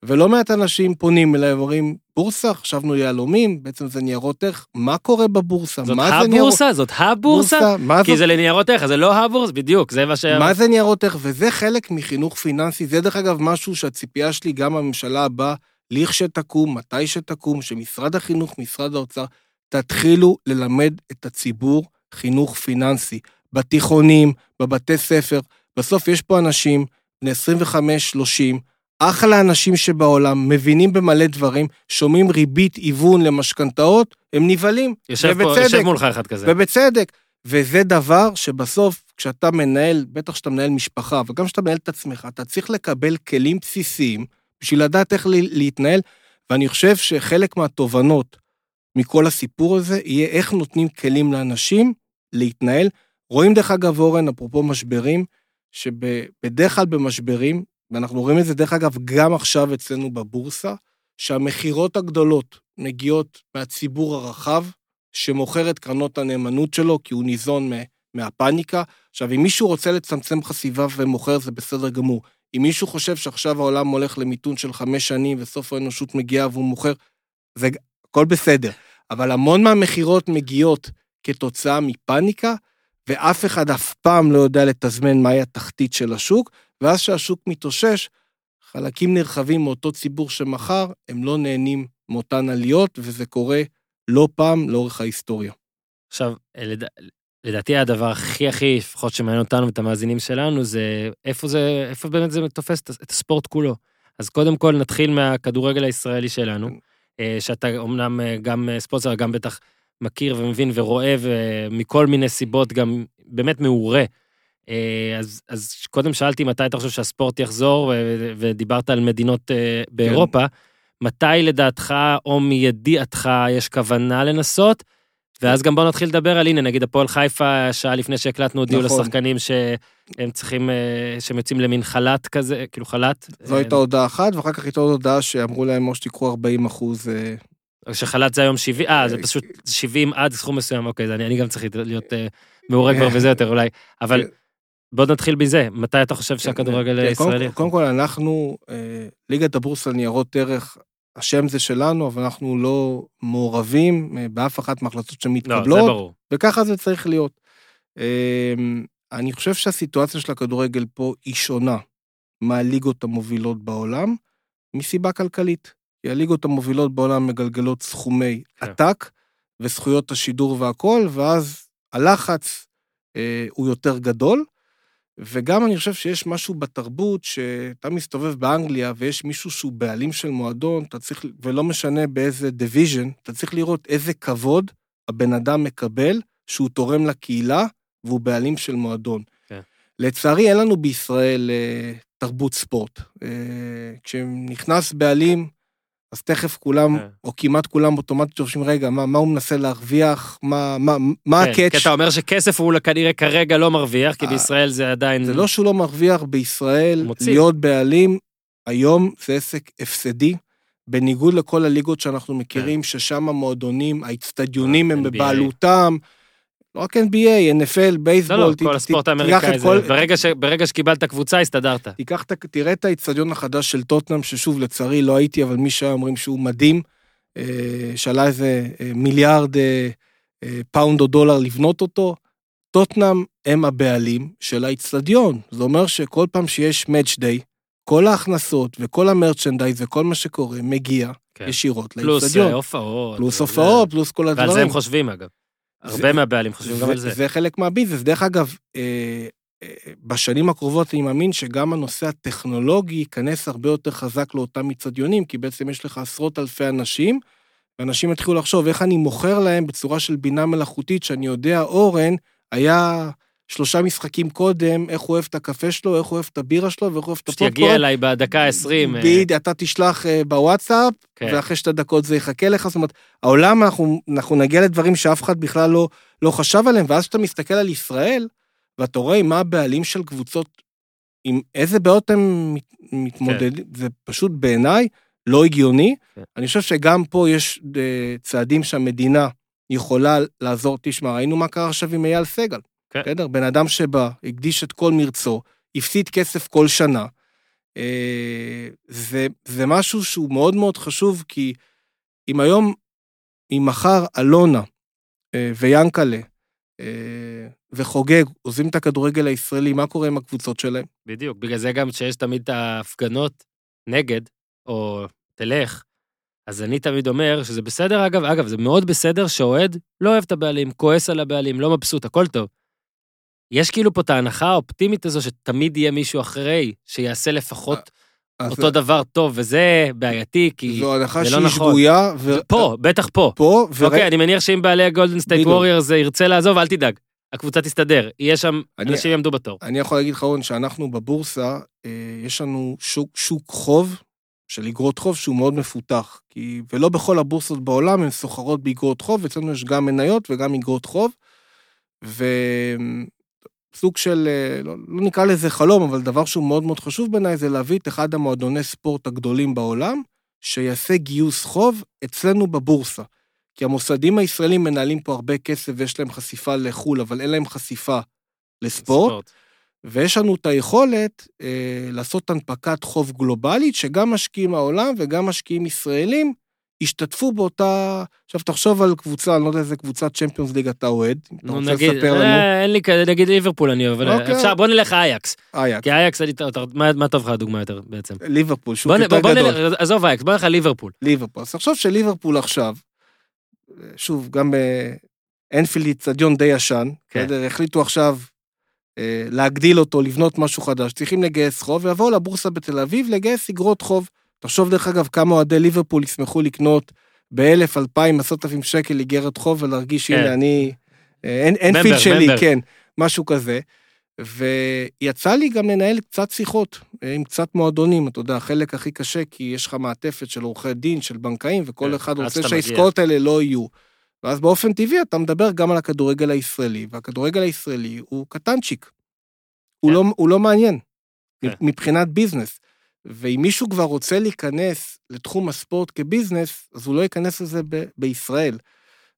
ולא מעט אנשים פונים אליי ואומרים, בורסה, חשבנו יהלומים, בעצם זה ניירות ערך, מה קורה בבורסה? זאת זה ניירות- הבורסה? זאת הבורסה? מה כי זאת זה לניירות ערך, זה לא הבורסה, בדיוק, זה מה ש... מה זה ניירות ערך? וזה חלק מחינוך פיננסי. זה דרך אגב משהו שהציפייה שלי, גם הממשלה הבאה, לכשתקום, מתי שתקום, שמשרד החינוך, משרד האוצר, תתחילו ללמד את הציבור חינוך פיננסי. בתיכונים, בבתי ספר. בסוף יש פה אנשים, בני 25-30, אחלה אנשים שבעולם, מבינים במלא דברים, שומעים ריבית היוון למשכנתאות, הם נבהלים. יושב פה, ובצדק. יושב מולך אחד כזה. ובצדק. וזה דבר שבסוף, כשאתה מנהל, בטח כשאתה מנהל משפחה, וגם כשאתה מנהל את עצמך, אתה צריך לקבל כלים בסיסיים בשביל לדעת איך לה- להתנהל, ואני חושב שחלק מהתובנות מכל הסיפור הזה יהיה איך נותנים כלים לאנשים להתנהל. רואים דרך אגב, אורן, אפרופו משברים, שבדרך כלל במשברים, ואנחנו רואים את זה דרך אגב גם עכשיו אצלנו בבורסה, שהמכירות הגדולות מגיעות מהציבור הרחב, שמוכר את קרנות הנאמנות שלו, כי הוא ניזון מהפאניקה. עכשיו, אם מישהו רוצה לצמצם חשיבה ומוכר, זה בסדר גמור. אם מישהו חושב שעכשיו העולם הולך למיתון של חמש שנים וסוף האנושות מגיעה והוא מוכר, זה הכל בסדר. אבל המון מהמכירות מגיעות כתוצאה מפאניקה, ואף אחד אף פעם לא יודע לתזמן מהי התחתית של השוק, ואז כשהשוק מתאושש, חלקים נרחבים מאותו ציבור שמכר, הם לא נהנים מאותן עליות, וזה קורה לא פעם לאורך ההיסטוריה. עכשיו, לד... לדעתי הדבר הכי הכי, לפחות שמעניין אותנו ואת המאזינים שלנו, זה איפה זה, איפה באמת זה תופס את הספורט כולו. אז קודם כל נתחיל מהכדורגל הישראלי שלנו, אה, שאתה אומנם אה, גם אה, ספונסר, גם בטח מכיר ומבין ורואה, ומכל מיני סיבות גם באמת מעורה. אז, אז קודם שאלתי מתי אתה חושב שהספורט יחזור, ודיברת על מדינות אה, באירופה. מתי לדעתך או מידיעתך יש כוונה לנסות? ואז גם בואו נתחיל לדבר על, הנה, נגיד הפועל חיפה, שעה לפני שהקלטנו, הודיעו נכון. לשחקנים שהם צריכים, אה, שהם יוצאים למין חל"ת כזה, כאילו חל"ת. זו הייתה הודעה אחת, ואחר כך הייתה עוד הודעה שאמרו להם או שתיקחו 40 אחוז. אה, אה, שחל"ת זה היום 70, אה, זה אה, פשוט 70 עד סכום מסוים, אוקיי, אני, אני גם צריך להיות אה, מעורה כבר בזה יותר אולי, אבל כן. בואו נתחיל מזה, מתי אתה חושב שהכדורגל כן, הישראלי? קודם כל, אנחנו, אה, ליגת הבורסה ניירות ערך, השם זה שלנו, אבל אנחנו לא מעורבים אה, באף אחת מההחלטות לא, זה שמתקבלות, ברור. וככה זה צריך להיות. אה, אני חושב שהסיטואציה של הכדורגל פה היא שונה מהליגות המובילות בעולם, מסיבה כלכלית. כי הליגות המובילות בעולם מגלגלות סכומי כן. עתק, וזכויות השידור והכל, ואז הלחץ אה, הוא יותר גדול. וגם אני חושב שיש משהו בתרבות, שאתה מסתובב באנגליה ויש מישהו שהוא בעלים של מועדון, אתה צריך, ולא משנה באיזה division, אתה צריך לראות איזה כבוד הבן אדם מקבל שהוא תורם לקהילה והוא בעלים של מועדון. כן. לצערי, אין לנו בישראל אה, תרבות ספורט. אה, כשנכנס בעלים, אז תכף כולם, כן. או כמעט כולם אוטומטית חושבים, רגע, מה, מה הוא מנסה להרוויח? מה, מה, מה כן, כי הקאץ'? אתה אומר שכסף הוא כנראה כרגע לא מרוויח, כי אה, בישראל זה עדיין... זה לא שהוא לא מרוויח בישראל, מוציא. להיות בעלים, היום זה עסק הפסדי, בניגוד לכל הליגות שאנחנו מכירים, ששם המועדונים, האיצטדיונים הם NBA. בבעלותם, לא רק NBA, NFL, בייסבול, לא, לא, כל הספורט האמריקאי זה... כל- ברגע ש- ברגע שקיבלת קבוצה, הסתדרת. תיקח, תראה את האיצטדיון החדש של טוטנאם, ששוב, לצערי לא הייתי, אבל מי שהיה אומרים שהוא מדהים, אה, שעלה איזה אה, מיליארד אה, פאונד או דולר לבנות אותו. טוטנאם הם הבעלים של האיצטדיון. זה אומר שכל פעם שיש match day, כל ההכנסות וכל המרצ'נדייז וכל מה שקורה מגיע כן. ישירות פלוס לאיצטדיון. אה, הופעות. פלוס הופעות, פלוס כל הדברים. ועל זה הם חושבים, אגב. הרבה מהבעלים חושבים גם על זה. זה חלק מהביזנס. דרך אגב, אה, אה, בשנים הקרובות אני מאמין שגם הנושא הטכנולוגי ייכנס הרבה יותר חזק לאותם מצדיונים, כי בעצם יש לך עשרות אלפי אנשים, ואנשים יתחילו לחשוב איך אני מוכר להם בצורה של בינה מלאכותית, שאני יודע, אורן היה שלושה משחקים קודם, איך הוא אוהב את הקפה שלו, איך הוא אוהב את הבירה שלו, ואיך הוא אוהב את הפופקורן. שתגיע אליי בדקה ה-20. בדיוק, אתה תשלח אה, בוואטסאפ, כן. ואחרי שתי דקות זה יחכה לך, זאת אומרת, העולם, אנחנו, אנחנו נגיע לדברים שאף אחד בכלל לא, לא חשב עליהם, ואז כשאתה מסתכל על ישראל, ואתה רואה מה הבעלים של קבוצות, עם איזה בעיות הם מת- מתמודדים, זה פשוט בעיניי לא הגיוני. כן. אני חושב שגם פה יש אה, צעדים שהמדינה יכולה לעזור, תשמע, ראינו מה קרה עכשיו עם אייל סגל. כן. בסדר? בן אדם שבא, הקדיש את כל מרצו, הפסיד כסף כל שנה. אה, זה, זה משהו שהוא מאוד מאוד חשוב, כי אם היום, אם מחר אלונה אה, ויאנקלה אה, וחוגג עוזבים את הכדורגל הישראלי, מה קורה עם הקבוצות שלהם? בדיוק, בגלל זה גם שיש תמיד את ההפגנות נגד, או תלך, אז אני תמיד אומר שזה בסדר, אגב, אגב, זה מאוד בסדר שאוהד לא אוהב את הבעלים, כועס על הבעלים, לא מבסוט, הכל טוב. יש כאילו פה את ההנחה האופטימית הזו שתמיד יהיה מישהו אחרי, שיעשה לפחות אז אותו דבר טוב, וזה בעייתי, כי... זו הנחה זה לא שהיא נכון. שגויה, ו... פה, בטח פה. פה, ורא- אוקיי, אני מניח שאם בעלי הגולדן סטייט בדיוק. ווריורס ירצה לעזוב, אל תדאג. הקבוצה תסתדר, יהיה שם, אני- אנשים יעמדו בתור. אני יכול להגיד לך, רון, שאנחנו בבורסה, אה, יש לנו שוק, שוק חוב, של אגרות חוב, שהוא מאוד מפותח. כי, ולא בכל הבורסות בעולם הן סוחרות באגרות חוב, אצלנו יש גם מניות וגם אגרות חוב. וסוג של, אה, לא, לא נקרא לזה חלום, אבל דבר שהוא מאוד מאוד חשוב בעיניי, זה להביא את אחד המועדוני ספורט הגדולים בעולם, שיעשה גיוס חוב אצלנו בבורסה. כי המוסדים הישראלים מנהלים פה הרבה כסף ויש להם חשיפה לחו"ל, אבל אין להם חשיפה לספורט. ויש לנו את היכולת אה, לעשות הנפקת חוב גלובלית, שגם משקיעים מהעולם וגם משקיעים ישראלים ישתתפו באותה... עכשיו, תחשוב על קבוצה, אני לא יודע איזה קבוצת צ'מפיונס ליג אתה אוהד. אם אתה רוצה לספר לנו? אה, אין לי כאלה, נגיד ליברפול אני אוהב, אבל אוקיי. אפשר, בוא נלך אייקס. אייקס, כי אייקס, מה- טוב לך הדוגמה יותר בעצם? ליברפול, נ- יותר גדול. נלך, עזוב אייקס, בוא נלך ליברפול. ליברפול. אז תחשוב שליברפול עכשיו, שוב, גם באנפילד איצטדיון די ישן, כן. בסדר? החליטו עכשיו אה, להגדיל אותו, לבנות משהו חדש, צריכים לגייס חוב, ויבואו לבורסה בתל אביב לגייס אגרות חוב. תחשוב דרך אגב כמה אוהדי ליברפול ישמחו לקנות באלף, אלפיים, עשרות אלפים שקל איגרת חוב ולהרגיש, כן. הנה, אני... אין- אין פיל שלי, ממבר. כן, משהו כזה. ויצא לי גם לנהל קצת שיחות אה, עם קצת מועדונים, אתה יודע, החלק הכי קשה, כי יש לך מעטפת של עורכי דין, של בנקאים, וכל כן, אחד רוצה שהעסקאות האלה לא יהיו. ואז באופן טבעי אתה מדבר גם על הכדורגל הישראלי, והכדורגל הישראלי הוא קטנצ'יק. הוא, כן. לא, הוא לא מעניין, כן. מבחינת ביזנס. ואם מישהו כבר רוצה להיכנס לתחום הספורט כביזנס, אז הוא לא ייכנס לזה ב- בישראל.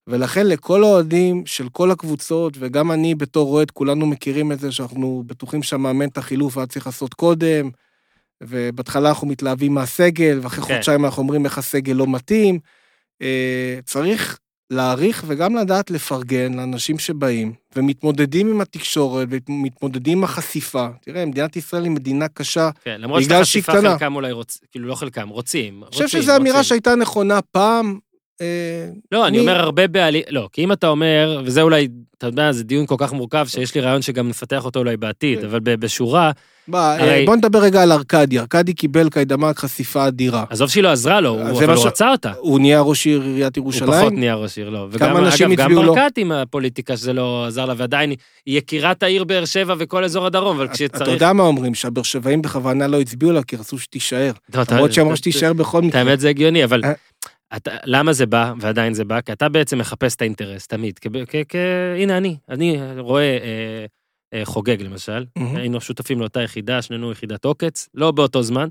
ולכן לכל האוהדים של כל הקבוצות, וגם אני בתור אוהד, כולנו מכירים את זה שאנחנו בטוחים שהמאמן את החילוף היה צריך לעשות קודם, ובהתחלה אנחנו מתלהבים מהסגל, ואחרי כן. חודשיים אנחנו אומרים איך הסגל לא מתאים. אה, צריך להעריך וגם לדעת לפרגן לאנשים שבאים ומתמודדים עם התקשורת ומתמודדים עם החשיפה. תראה, מדינת ישראל היא מדינה קשה. כן, למרות שאת בגלל שהיא החשיפה קטנה. חלקם אולי רוצים, כאילו לא חלקם, רוצים. אני חושב שזו אמירה שהייתה נכונה פעם. אה, לא, אני אומר הרבה בעלים, לא, כי אם אתה אומר, וזה אולי, אתה יודע, זה דיון כל כך מורכב, שיש לי רעיון שגם נפתח אותו אולי בעתיד, כן. אבל בשורה, בוא, אה, בוא נדבר רגע על ארקדי. ארקדי קיבל קיידמק חשיפה אדירה. עזוב שהיא לא עזרה לו, הוא- זה אבל הוא רצה אותה. הוא נהיה ראש עיר עיריית הוא ירושלים. פחות נהיה ראש עיר, לא. וגם, אנשים גם הצביעו לו? ברקת עם הפוליטיקה שזה לא עזר לה, ועדיין היא יקירת העיר באר שבע וכל אזור הדרום, אבל אתה כשצריך... יודע מה אומרים? שהבאר שבעים בכוונה לא הצביעו לה, כי רצו שתישאר. לא, אתה- למרות שאמרה אתה- שתישאר בכל מקרה. האמת זה הגיוני, אבל אה. אתה, למה זה בא, ועדיין זה בא? כי אתה בעצם מחפש את האינטרס, תמיד. כ, כ, כ, הנה אני, אני רואה אה, אה, חוגג למשל, מהמם. היינו שותפים לאותה יחידה, שנינו יחידת עוקץ, לא באותו זמן,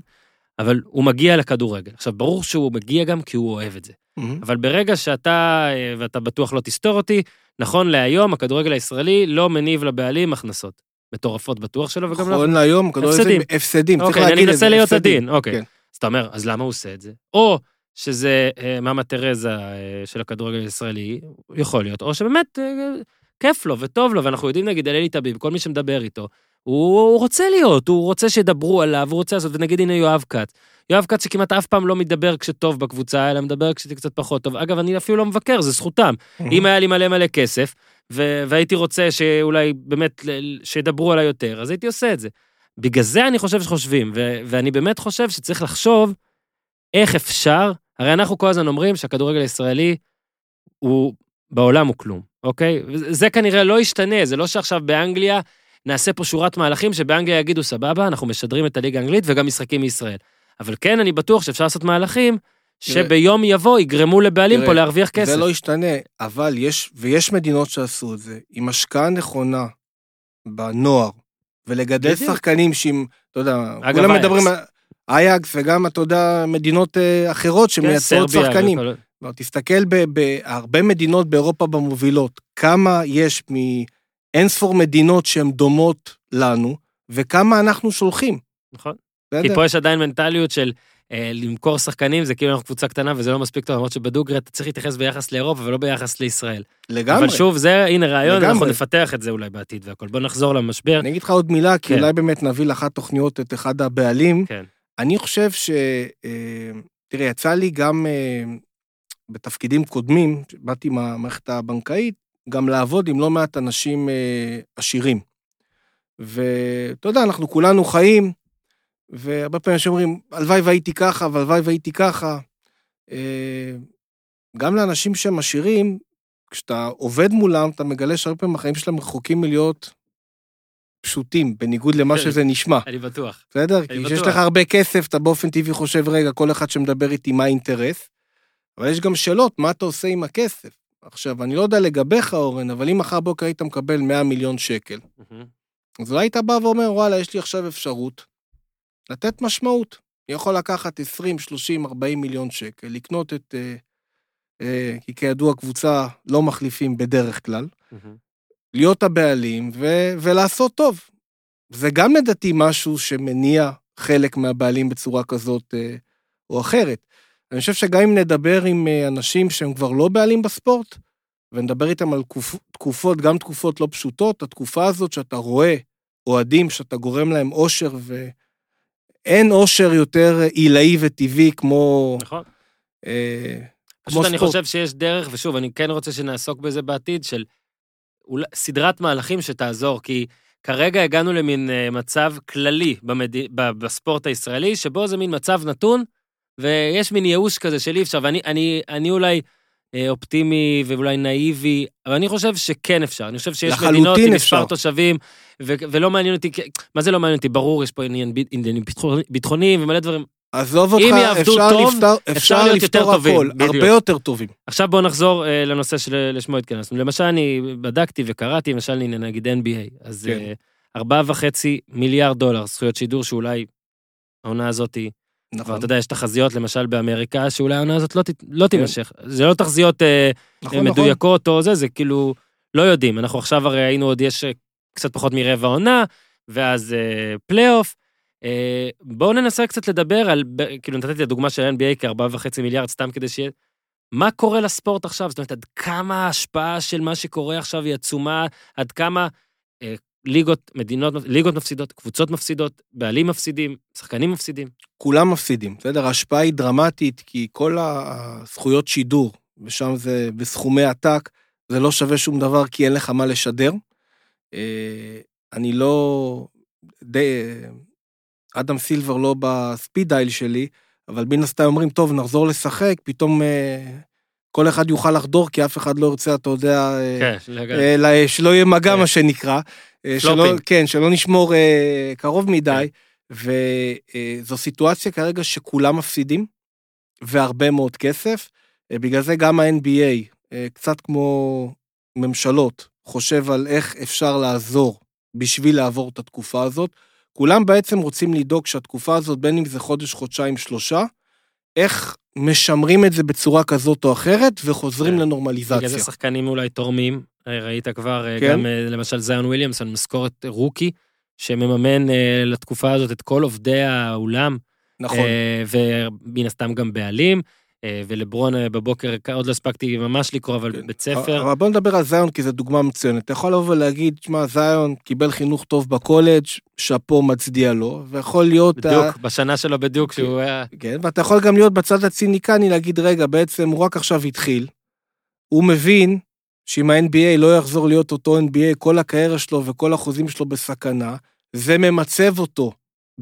אבל הוא מגיע לכדורגל. עכשיו, ברור שהוא מגיע גם כי הוא אוהב את זה. מהמם. אבל ברגע שאתה, אה, ואתה בטוח לא תסתור אותי, נכון להיום, הכדורגל הישראלי לא מניב לבעלים הכנסות. מטורפות בטוח שלו, וגם לא... נכון להיום, כדורגל הפסדים. הפסדים, צריך אוקיי, להגיד אני את מנסה זה, להיות הפסדים. עדין, אוקיי. כן. אז אתה אומר, אז למה הוא עושה את זה? או שזה אה, מאמה תרזה אה, של הכדורגל הישראלי, יכול להיות, או שבאמת אה, כיף לו וטוב לו, ואנחנו יודעים, נגיד, על אלי טביב, כל מי שמדבר איתו, הוא, רוצה להיות, הוא רוצה שידברו עליו, הוא רוצה לעשות, ונגיד, הנה יואב כץ. יואב כץ שכמעט אף פעם לא מדבר כשטוב בקבוצה, אלא מדבר כשזה קצת פחות טוב. אגב, אני אפילו לא מבקר, זה זכותם. אם היה לי מלא מלא כסף, ו- והייתי רוצה שאולי באמת, שידברו עליי יותר, אז הייתי עושה את זה. בגלל זה אני חושב שחושבים, ו- ואני באמת חושב שצריך לחשוב איך אפשר, הרי אנחנו כל הזמן אומרים שהכדורגל הישראלי הוא, בעולם הוא כלום, אוקיי? זה כנראה לא ישתנה, זה לא שעכשיו באנגליה נעשה פה שורת מהלכים שבאנגליה יגידו, סבבה, אנחנו משדרים את הליגה האנגלית וגם משחקים מישראל. אבל כן, אני בטוח שאפשר לעשות מהלכים שביום יבוא יגרמו לבעלים פה להרוויח כסף. זה לא ישתנה, אבל יש, ויש מדינות שעשו את זה, עם השקעה נכונה בנוער, ולגדל. שחקנים שעם, אתה יודע, כולם. מדברים אייקס, וגם, אתה יודע, מדינות אה, אחרות כן, שמייצרות סרביה שחקנים. וכל- לא, תסתכל בהרבה מדינות באירופה במובילות, כמה יש מאין ספור מדינות שהן דומות לנו, וכמה אנחנו שולחים. נכון. בסדר? כי פה יש עדיין מנטליות של אה, למכור שחקנים, זה כאילו אנחנו קבוצה קטנה וזה לא מספיק טוב, למרות שבדוגרי אתה צריך להתייחס ביחס לאירופה ולא ביחס לישראל. לגמרי. אבל שוב, זה, הנה רעיון, לגמרי. אנחנו נפתח את זה אולי בעתיד והכל. בוא נחזור למשבר. אני אגיד לך עוד מילה, כי כן. אולי באמת נביא לאחת תוכניות את אחד הבעלים. כן. אני חושב ש... אה, תראה, יצא לי גם אה, בתפקידים קודמים, באתי מהמערכת הבנקאית, גם לעבוד עם לא מעט אנשים אה, עשירים. ואתה יודע, אנחנו כולנו חיים, והרבה פעמים אנשים אומרים, הלוואי והייתי ככה, והלוואי והייתי ככה. גם לאנשים שהם עשירים, כשאתה עובד מולם, אתה מגלה שהרבה פעמים החיים שלהם רחוקים מלהיות פשוטים, בניגוד למה כן. שזה נשמע. אני בטוח. בסדר? כי כשיש. לך הרבה כסף, אתה באופן טבעי חושב, רגע, כל אחד שמדבר איתי, מה האינטרס? אבל יש גם שאלות, מה אתה עושה עם הכסף? עכשיו, אני לא יודע לגביך, אורן, אבל אם מחר בוקר היית מקבל 100 מיליון שקל, אז אולי היית בא ואומר, וואלה, יש לי עכשיו אפשרות לתת משמעות. אני יכול לקחת 20, 30, 40 מיליון שקל, לקנות את... אה, אה, כי כידוע, קבוצה לא מחליפים בדרך כלל, להיות הבעלים ו- ולעשות טוב. זה גם לדעתי משהו שמניע חלק מהבעלים בצורה כזאת אה, או אחרת. אני חושב שגם אם נדבר עם אה, אנשים שהם כבר לא בעלים בספורט, ונדבר איתם על תקופ- תקופות, גם תקופות לא פשוטות, התקופה הזאת שאתה רואה אוהדים, שאתה גורם להם אושר, ואין אושר יותר עילאי וטבעי כמו... נכון. אה, פשוט אני ספורט. חושב שיש דרך, ושוב, אני כן רוצה שנעסוק בזה בעתיד, של סדרת מהלכים שתעזור, כי כרגע הגענו למין אה, מצב כללי במד... בספורט הישראלי, שבו זה מין מצב נתון, ויש מין ייאוש כזה של אי אפשר, ואני אני, אני אולי אה, אופטימי ואולי נאיבי, אבל אני חושב שכן אפשר. אני חושב שיש מדינות עם. מספר תושבים, ו- ולא מעניין אותי, מה זה לא מעניין אותי? ברור, יש פה עניינים ביטחוניים ומלא דברים. עזוב אם אותך, יעבדו אפשר טוב, לפתור, אפשר אפשר להיות יותר טובים, הכל, בדיוק. הרבה יותר טובים. עכשיו בואו נחזור אה, לנושא שלשמו התכנסנו. למשל, אני בדקתי וקראתי, למשל, הנה, נגיד NBA, אז כן. אה, ארבעה וחצי מיליארד דולר זכויות שידור, שאולי העונה הזאת, היא, כבר, נכון, אתה יודע, יש תחזיות, למשל, באמריקה, שאולי העונה הזאת לא, ת- לא תימשך. זה לא תחזיות אה, נכון, נכון. מדויקות או זה, זה כאילו, לא יודעים. אנחנו עכשיו הרי היינו עוד, יש אה, קצת פחות מרבע עונה, ואז אה, פלייאוף. אה, בואו ננסה קצת לדבר על, כאילו נתתי את הדוגמה של ה-NBA כארבעה וחצי מיליארד, סתם כדי שיהיה... מה קורה לספורט עכשיו? זאת אומרת, עד כמה ההשפעה של מה שקורה עכשיו היא עצומה, עד כמה אה, ליגות, מדינות, ליגות מפסידות, קבוצות מפסידות, בעלים מפסידים, שחקנים מפסידים. כולם מפסידים, בסדר? ההשפעה היא דרמטית, כי כל הזכויות שידור, ושם זה בסכומי עתק, זה לא שווה שום דבר כי אין לך מה לשדר. אה, אני לא... די... אדם סילבר לא בספיד דייל שלי, אבל מן הסתם אומרים, טוב, נחזור לשחק, פתאום אה, כל אחד יוכל לחדור, כי אף אחד לא ירצה, אתה יודע, אה, כן. אה, ל- שלא יהיה מגע, כן. מה שנקרא. אה, שלא. כן, שלא נשמור אה, קרוב מדי. וזו סיטואציה כרגע שכולם מפסידים, והרבה מאוד כסף. אה, בגלל זה גם ה-NBA, אה, קצת כמו ממשלות, חושב על איך אפשר לעזור בשביל לעבור את התקופה הזאת. כולם בעצם רוצים לדאוג שהתקופה הזאת, בין אם זה חודש, חודשיים, שלושה, איך משמרים את זה בצורה כזאת או אחרת, וחוזרים כן. לנורמליזציה. בגלל זה שחקנים אולי תורמים, אה, ראית כבר, אה, כן. גם אה, למשל זיון וויליאמס על משכורת רוקי, שמממן לתקופה הזאת את כל עובדי האולם, נכון. ומן הסתם גם בעלים, ולברון אה, בבוקר, עוד לא הספקתי ממש לקרוא, אבל כן. בית ספר, אבל בוא נדבר על זיון, כי זו דוגמה מצוינת. אתה יכול לבוא ולהגיד, שמע, זיון קיבל חינוך טוב בקולג', שאפו מצדיע לו, ויכול להיות... ה- בדיוק, בשנה שלו בדיוק, שהוא היה... כן, ואתה יכול גם להיות בצד הציניקני, להגיד, רגע, בעצם הוא רק עכשיו התחיל. הוא מבין שאם ה-NBA לא יחזור להיות אותו NBA, כל הקריירה שלו וכל החוזים שלו בסכנה, זה ממצב אותו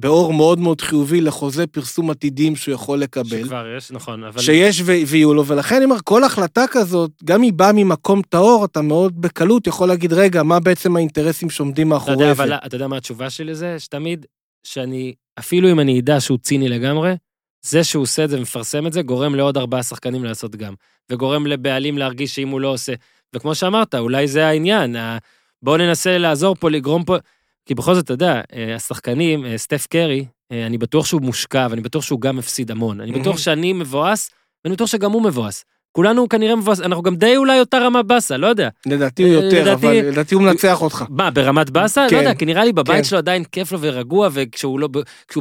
באור מאוד מאוד חיובי לחוזה פרסום עתידים שהוא יכול לקבל. שכבר יש, נכון, אבל... שיש ו- ויהיו לו, ולכן אני אומר, כל החלטה כזאת, גם היא באה ממקום טהור, אתה מאוד בקלות יכול להגיד, רגע, מה בעצם האינטרסים שעומדים אתה מאחורי יודע, זה? אבל אתה יודע מה התשובה שלי לזה? שתמיד, שאני, אפילו אם אני אדע שהוא ציני לגמרי, זה שהוא עושה את זה ומפרסם את זה, גורם לעוד ארבעה שחקנים לעשות גם. וגורם לבעלים להרגיש שאם הוא לא עושה... וכמו שאמרת, אולי זה העניין, בואו ננסה לעזור פה, לגרום פה... כי בכל זאת, אתה יודע, אה, השחקנים, אה, סטף קרי, אה, אני בטוח שהוא מושקע, ואני בטוח שהוא גם הפסיד המון. אני בטוח. שאני מבואס, ואני בטוח שגם הוא מבואס. כולנו כנראה מבואס, אנחנו גם די אולי אותה רמה באסה, לא יודע. לדעתי הוא אה, יותר, לדעתי- אבל לדעתי הוא מנצח אותך. מה, ברמת באסה? כן. לא יודע, כי נראה לי בבית כן. שלו עדיין כיף לו ורגוע, וכשהוא לא,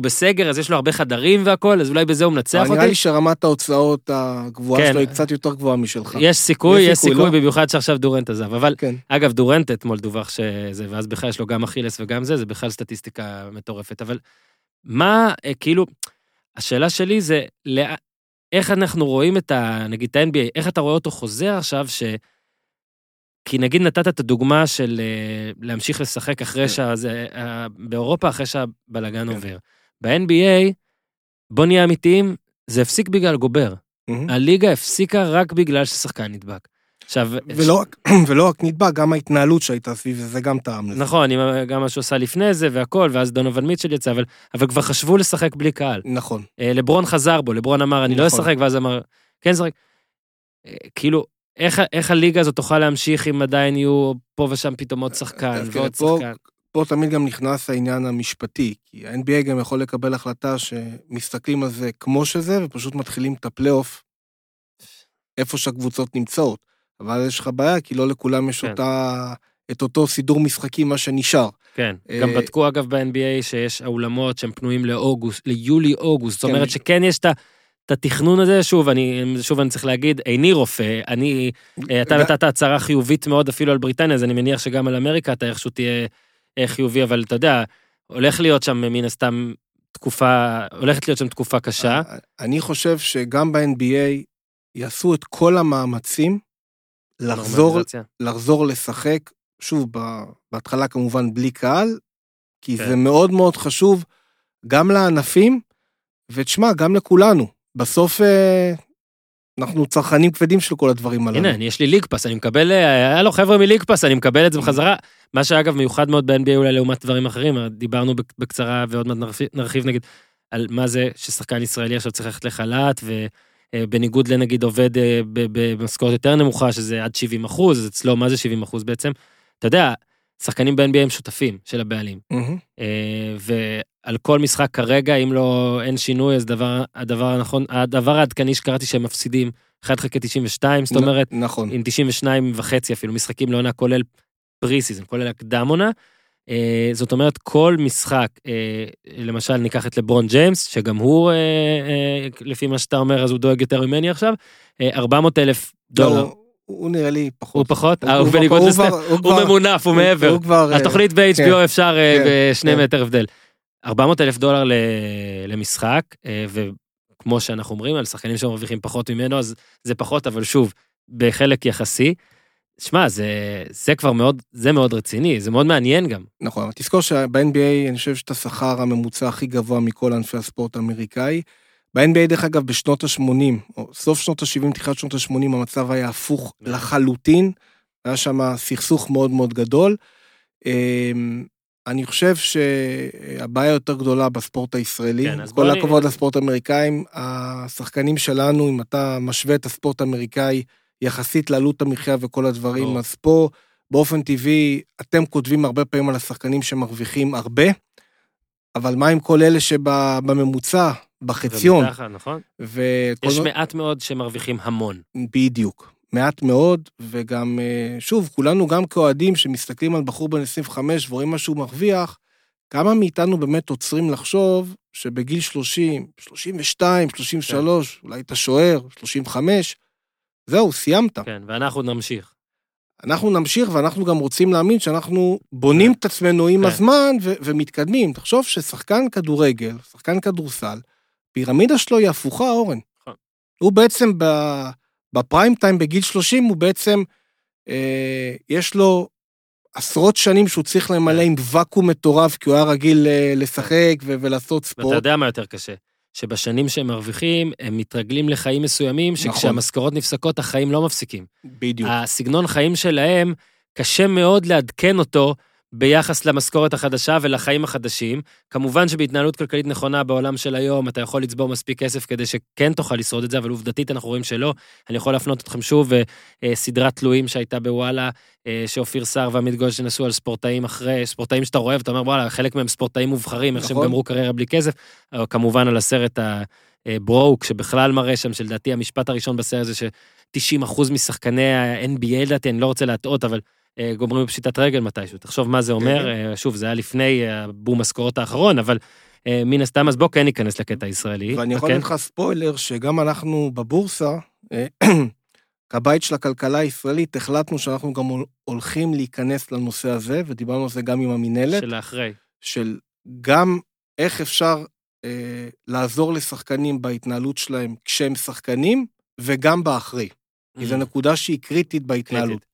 בסגר אז יש לו הרבה חדרים והכל, אז אולי בזה הוא מנצח נראה אותי. לי שרמת ההוצאות הגבוהה כן. שלו היא קצת יותר גבוהה משלך. יש סיכוי, יש סיכוי, לא? במיוחד שעכשיו דורנט עזב. אבל כן. אגב, דורנט אתמול דווח שזה, ואז בכלל יש לו גם אכילס וגם זה, זה בכלל סטטיסטיקה מטורפת. אבל מה, אה, כאילו, השאלה שלי זה, לא, איך אנחנו רואים את ה... נגיד את ה-NBA, איך אתה רואה אותו חוזר עכשיו, ש... כי נגיד נתת את הדוגמה של אה, להמשיך לשחק אחרי כן. שזה... אה, באירופה אחרי שהבלאגן כן. עובר. ב-NBA, בוא נהיה אמיתיים, זה הפסיק בגלל גובר. הליגה הפסיקה רק בגלל ששחקן נדבק. עכשיו, ולא ולא רק נדבק, גם ההתנהלות שהייתה סביב זה, זה גם טעם לזה. נכון, גם מה שהוא עשה לפני זה והכל, ואז דונובל מיטשל יצא, אבל, אבל כבר חשבו לשחק בלי קהל. נכון. אה, לברון חזר בו, לברון אמר, אני לא נכון. אשחק, ואז אמר, כן אשחק. אה, כאילו, איך, איך הליגה הזאת תוכל להמשיך אם עדיין יהיו פה ושם פתאום עוד שחקן ועוד פה- שחקן? פה תמיד גם נכנס העניין המשפטי, כי ה-NBA גם יכול לקבל החלטה שמסתכלים על זה כמו שזה, ופשוט מתחילים את הפלייאוף איפה שהקבוצות נמצאות. אבל יש לך בעיה, כי לא לכולם יש כן. אותה, את אותו סידור משחקים, מה שנשאר. כן, אה, גם בדקו אגב ב-NBA שיש האולמות שהם פנויים לאוגוסט, ליולי-אוגוסט, זאת כן. אומרת שכן יש את ה... את התכנון הזה, שוב, אני, שוב אני צריך להגיד, איני רופא, אני, אה, אתה נתת הצהרה חיובית מאוד אפילו על בריטניה, אז אני מניח שגם על אמריקה אתה איכשהו תהיה אה, חיובי, אבל אתה יודע, הולך להיות שם מן הסתם תקופה, הולכת להיות שם תקופה קשה. אני חושב שגם ב-NBA יעשו את כל המאמצים לחזור. לחזור לשחק, שוב, ב- בהתחלה כמובן בלי קהל, כי כן. זה מאוד מאוד חשוב גם לענפים, ותשמע, גם לכולנו. בסוף אה, אנחנו צרכנים כבדים של כל הדברים הללו. הנה, יש לי ליג פאס, אני מקבל, אה, הלו חבר'ה מליג פאס, אני מקבל את זה בחזרה. מה שאגב מיוחד מאוד ב-NBA אולי לעומת דברים אחרים, דיברנו בק- בקצרה ועוד מעט נרחיב, נגיד על מה זה ששחקן ישראלי עכשיו צריך ללכת לחל"ת, ובניגוד לנגיד עובד אה, במשכורת יותר נמוכה, שזה עד 70 אחוז, אז אצלו מה זה 70 אחוז בעצם? אתה יודע, שחקנים ב-NBA הם שותפים של הבעלים. אה, ועל כל משחק כרגע, אם לא, אין שינוי, אז דבר, הדבר הנכון, הדבר העדכני שקראתי שהם מפסידים 1 חלקי 92, זאת אומרת, נכון. עם 92 וחצי אפילו משחקים לעונה, כולל pre-season, כולל הקדם עונה. אה, זאת אומרת, כל משחק, אה, למשל ניקח את לברון ג'יימס, שגם הוא, אה, אה, לפי מה שאתה אומר, אז הוא דואג יותר ממני עכשיו, אה, 400 אלף דולר. לא, הוא נראה לי פחות. הוא פחות? הוא- הוא הוא בניגוד לסטף, הוא הוא כבר- ממונף, הוא הוא- מעבר. הוא כבר... התוכנית ב-HBO כן, אפשר כן, בשני כן. מטר הבדל. 400 אלף דולר ל- למשחק, אה, וכמו שאנחנו אומרים, על שחקנים שמרוויחים פחות ממנו, אז זה פחות, אבל שוב, בחלק יחסי. שמע, זה, זה כבר מאוד, זה מאוד רציני, זה מאוד מעניין גם. נכון, אבל תזכור שב-NBA אני חושב שאת השכר הממוצע הכי גבוה מכל ענפי הספורט האמריקאי. ב-NBA דרך אגב בשנות ה-80, או סוף שנות ה-70, תחילת שנות ה-80, המצב היה הפוך נכון. לחלוטין. היה שם סכסוך מאוד מאוד גדול. אמ, אני חושב שהבעיה יותר גדולה בספורט הישראלי. כן, אז כל הכבוד לספורט האמריקאים, השחקנים שלנו, אם אתה משווה את הספורט האמריקאי יחסית לעלות המחיה וכל הדברים. אז פה באופן טבעי אתם כותבים הרבה פעמים על השחקנים שמרוויחים הרבה, אבל מה עם כל אלה שבממוצע, בחציון, ומתחת, נכון? יש מעט מאוד שמרוויחים המון. בדיוק. מעט מאוד, וגם, אה, שוב, כולנו גם כאוהדים שמסתכלים על בחור בן 25 ורואים מה שהוא מרוויח, כמה מאיתנו באמת עוצרים לחשוב שבגיל 30, 32, 33, כן. אולי אתה שוער, 35, זהו, סיימת. כן, ואנחנו נמשיך. אנחנו נמשיך ואנחנו גם רוצים להאמין שאנחנו בונים את עצמנו עם כן. הזמן ו- ומתקדמים. תחשוב ששחקן כדורגל, שחקן כדורסל, פירמידה שלו היא הפוכה, אורן. נכון. הוא בעצם ב- בפריים טיים בגיל 30, הוא בעצם, אה, יש לו עשרות שנים שהוא צריך למלא כן. עם ואקום מטורף, כי הוא היה רגיל אה, לשחק ולעשות ואתה ספורט. יודע מה יותר קשה? שבשנים שהם מרוויחים, הם מתרגלים לחיים מסוימים, נכון. שכשהמשכורות נפסקות, החיים לא מפסיקים. בדיוק. הסגנון חיים שלהם, קשה מאוד לעדכן אותו ביחס למשכורת החדשה ולחיים החדשים. כמובן שבהתנהלות כלכלית נכונה בעולם של היום, אתה יכול לצבור מספיק כסף כדי שכן תוכל לשרוד את זה, אבל עובדתית אנחנו רואים שלא. אני יכול להפנות אתכם שוב, אה, אה, סדרת תלויים שהייתה בוואלה, אה, שאופיר סער ועמית גולדשטיין עשו על ספורטאים אחרי, ספורטאים שאתה רואה ואתה אומר, וואלה, חלק מהם ספורטאים מובחרים, איך שהם נכון. גמרו קריירה בלי כסף. כמובן על הסרט הברוק, שבכלל מראה שם, שלדעתי המשפט הראשון בסרט זה ש-90% משחקני ה-NBA, לדעתי, אני לא רוצה להטעות, אבל גומרים בפשיטת רגל מתישהו. תחשוב מה זה אומר, כן. אה, שוב, זה היה לפני אה, הבום משכורות האחרון, אבל אה, מן הסתם, אז בוא כן ניכנס לקטע הישראלי. ואני יכול כן? לתת לך ספוילר שגם אנחנו בבורסה, אה, כבית של הכלכלה הישראלית, החלטנו שאנחנו גם הול- הולכים להיכנס לנושא הזה, ודיברנו על זה גם עם המינהלת, של האחרי. של גם איך אפשר אה, לעזור לשחקנים בהתנהלות שלהם כשהם שחקנים, וגם באחרי. כי זו Mm, נקודה שהיא קריטית בהתנהלות. קריטית.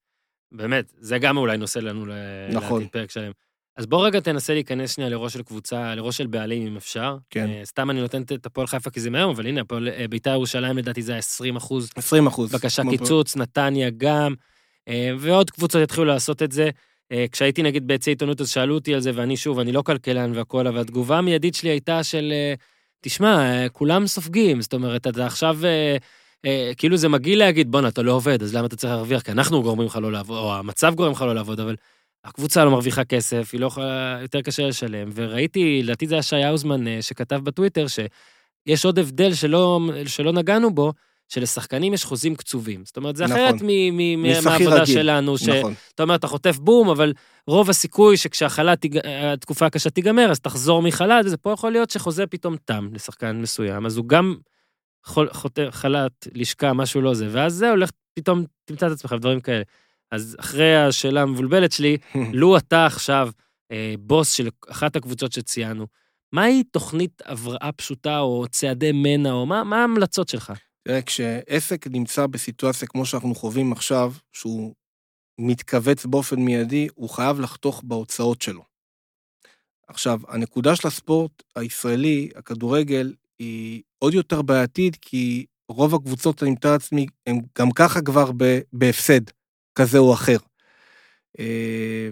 באמת, זה גם אולי נושא לנו נכון. לעתיד פרק שלם. אז בוא רגע תנסה להיכנס שנייה לראש של קבוצה, לראש של בעלים אם אפשר. כן. אה, סתם אני נותן את הפועל חיפה כי זה מהיום, אבל הנה, הפועל אה, בית"ר ירושלים לדעתי זה היה 20 אחוז 20 אחוז. בבקשה קיצוץ, נתניה גם, אה, ועוד קבוצות יתחילו לעשות את זה. אה, כשהייתי נגיד ביצי עיתונות אז שאלו אותי על זה, ואני שוב, אני לא כלכלן והכול, אבל התגובה המיידית שלי הייתה של, אה, תשמע, אה, כולם סופגים, זאת אומרת, אתה עכשיו, אה, כאילו זה מגעיל להגיד, בואנה, אתה לא עובד, אז למה אתה צריך להרוויח? כי אנחנו גורמים לך לא לעבוד, או המצב גורם לך לא לעבוד, אבל הקבוצה לא מרוויחה כסף, היא לא יכולה, יותר קשה לשלם, וראיתי, לדעתי זה היה שי האוזמן אה, שכתב בטוויטר, שיש עוד הבדל שלא, שלא נגענו בו, שלשחקנים יש חוזים קצובים. זאת אומרת, זה נכון. אחרת מ- מ- משכיר מהעבודה רגיל. שלנו, שאתה נכון. אומר, אתה חוטף בום, אבל רוב הסיכוי שכשהחל"ת, תיג- התקופה הקשה תיגמר, אז תחזור מחל"ת, וזה פה יכול להיות שחוזה פתאום תם לשחקן מסוים, אז הוא גם חוטף חל"ת, לשכה, משהו לא זה, ואז זה הולך, פתאום תמצא את עצמך בדברים כאלה. אז אחרי השאלה המבולבלת שלי, לו אתה עכשיו אה, בוס של אחת הקבוצות שציינו, מהי תוכנית הבראה פשוטה או צעדי מנע, או מה, מה ההמלצות שלך? תראה, כשעסק נמצא בסיטואציה כמו שאנחנו חווים עכשיו, שהוא מתכווץ באופן מיידי, הוא חייב לחתוך בהוצאות שלו. עכשיו, הנקודה של הספורט הישראלי, הכדורגל, היא עוד יותר בעייתית, כי רוב הקבוצות, אני מתאר לעצמי, הם גם ככה כבר ב- בהפסד כזה או אחר. אה,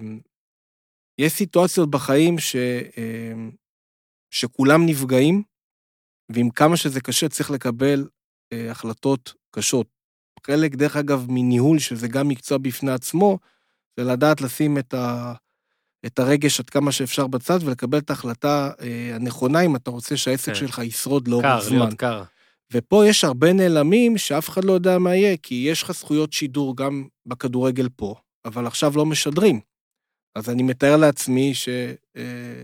יש סיטואציות בחיים ש, אה, שכולם נפגעים, ועם כמה שזה קשה, צריך לקבל אה, החלטות קשות. חלק, דרך אגב, מניהול, שזה גם מקצוע בפני עצמו, זה לדעת לשים את, ה, את הרגש עד כמה שאפשר בצד ולקבל את ההחלטה אה, הנכונה אם אתה רוצה שהעסק כן. שלך ישרוד לאורך קר, זמן. להיות קר. ופה יש הרבה נעלמים שאף אחד לא יודע מה יהיה, כי יש לך זכויות שידור גם בכדורגל פה, אבל עכשיו לא משדרים. אז אני מתאר לעצמי ש... אה,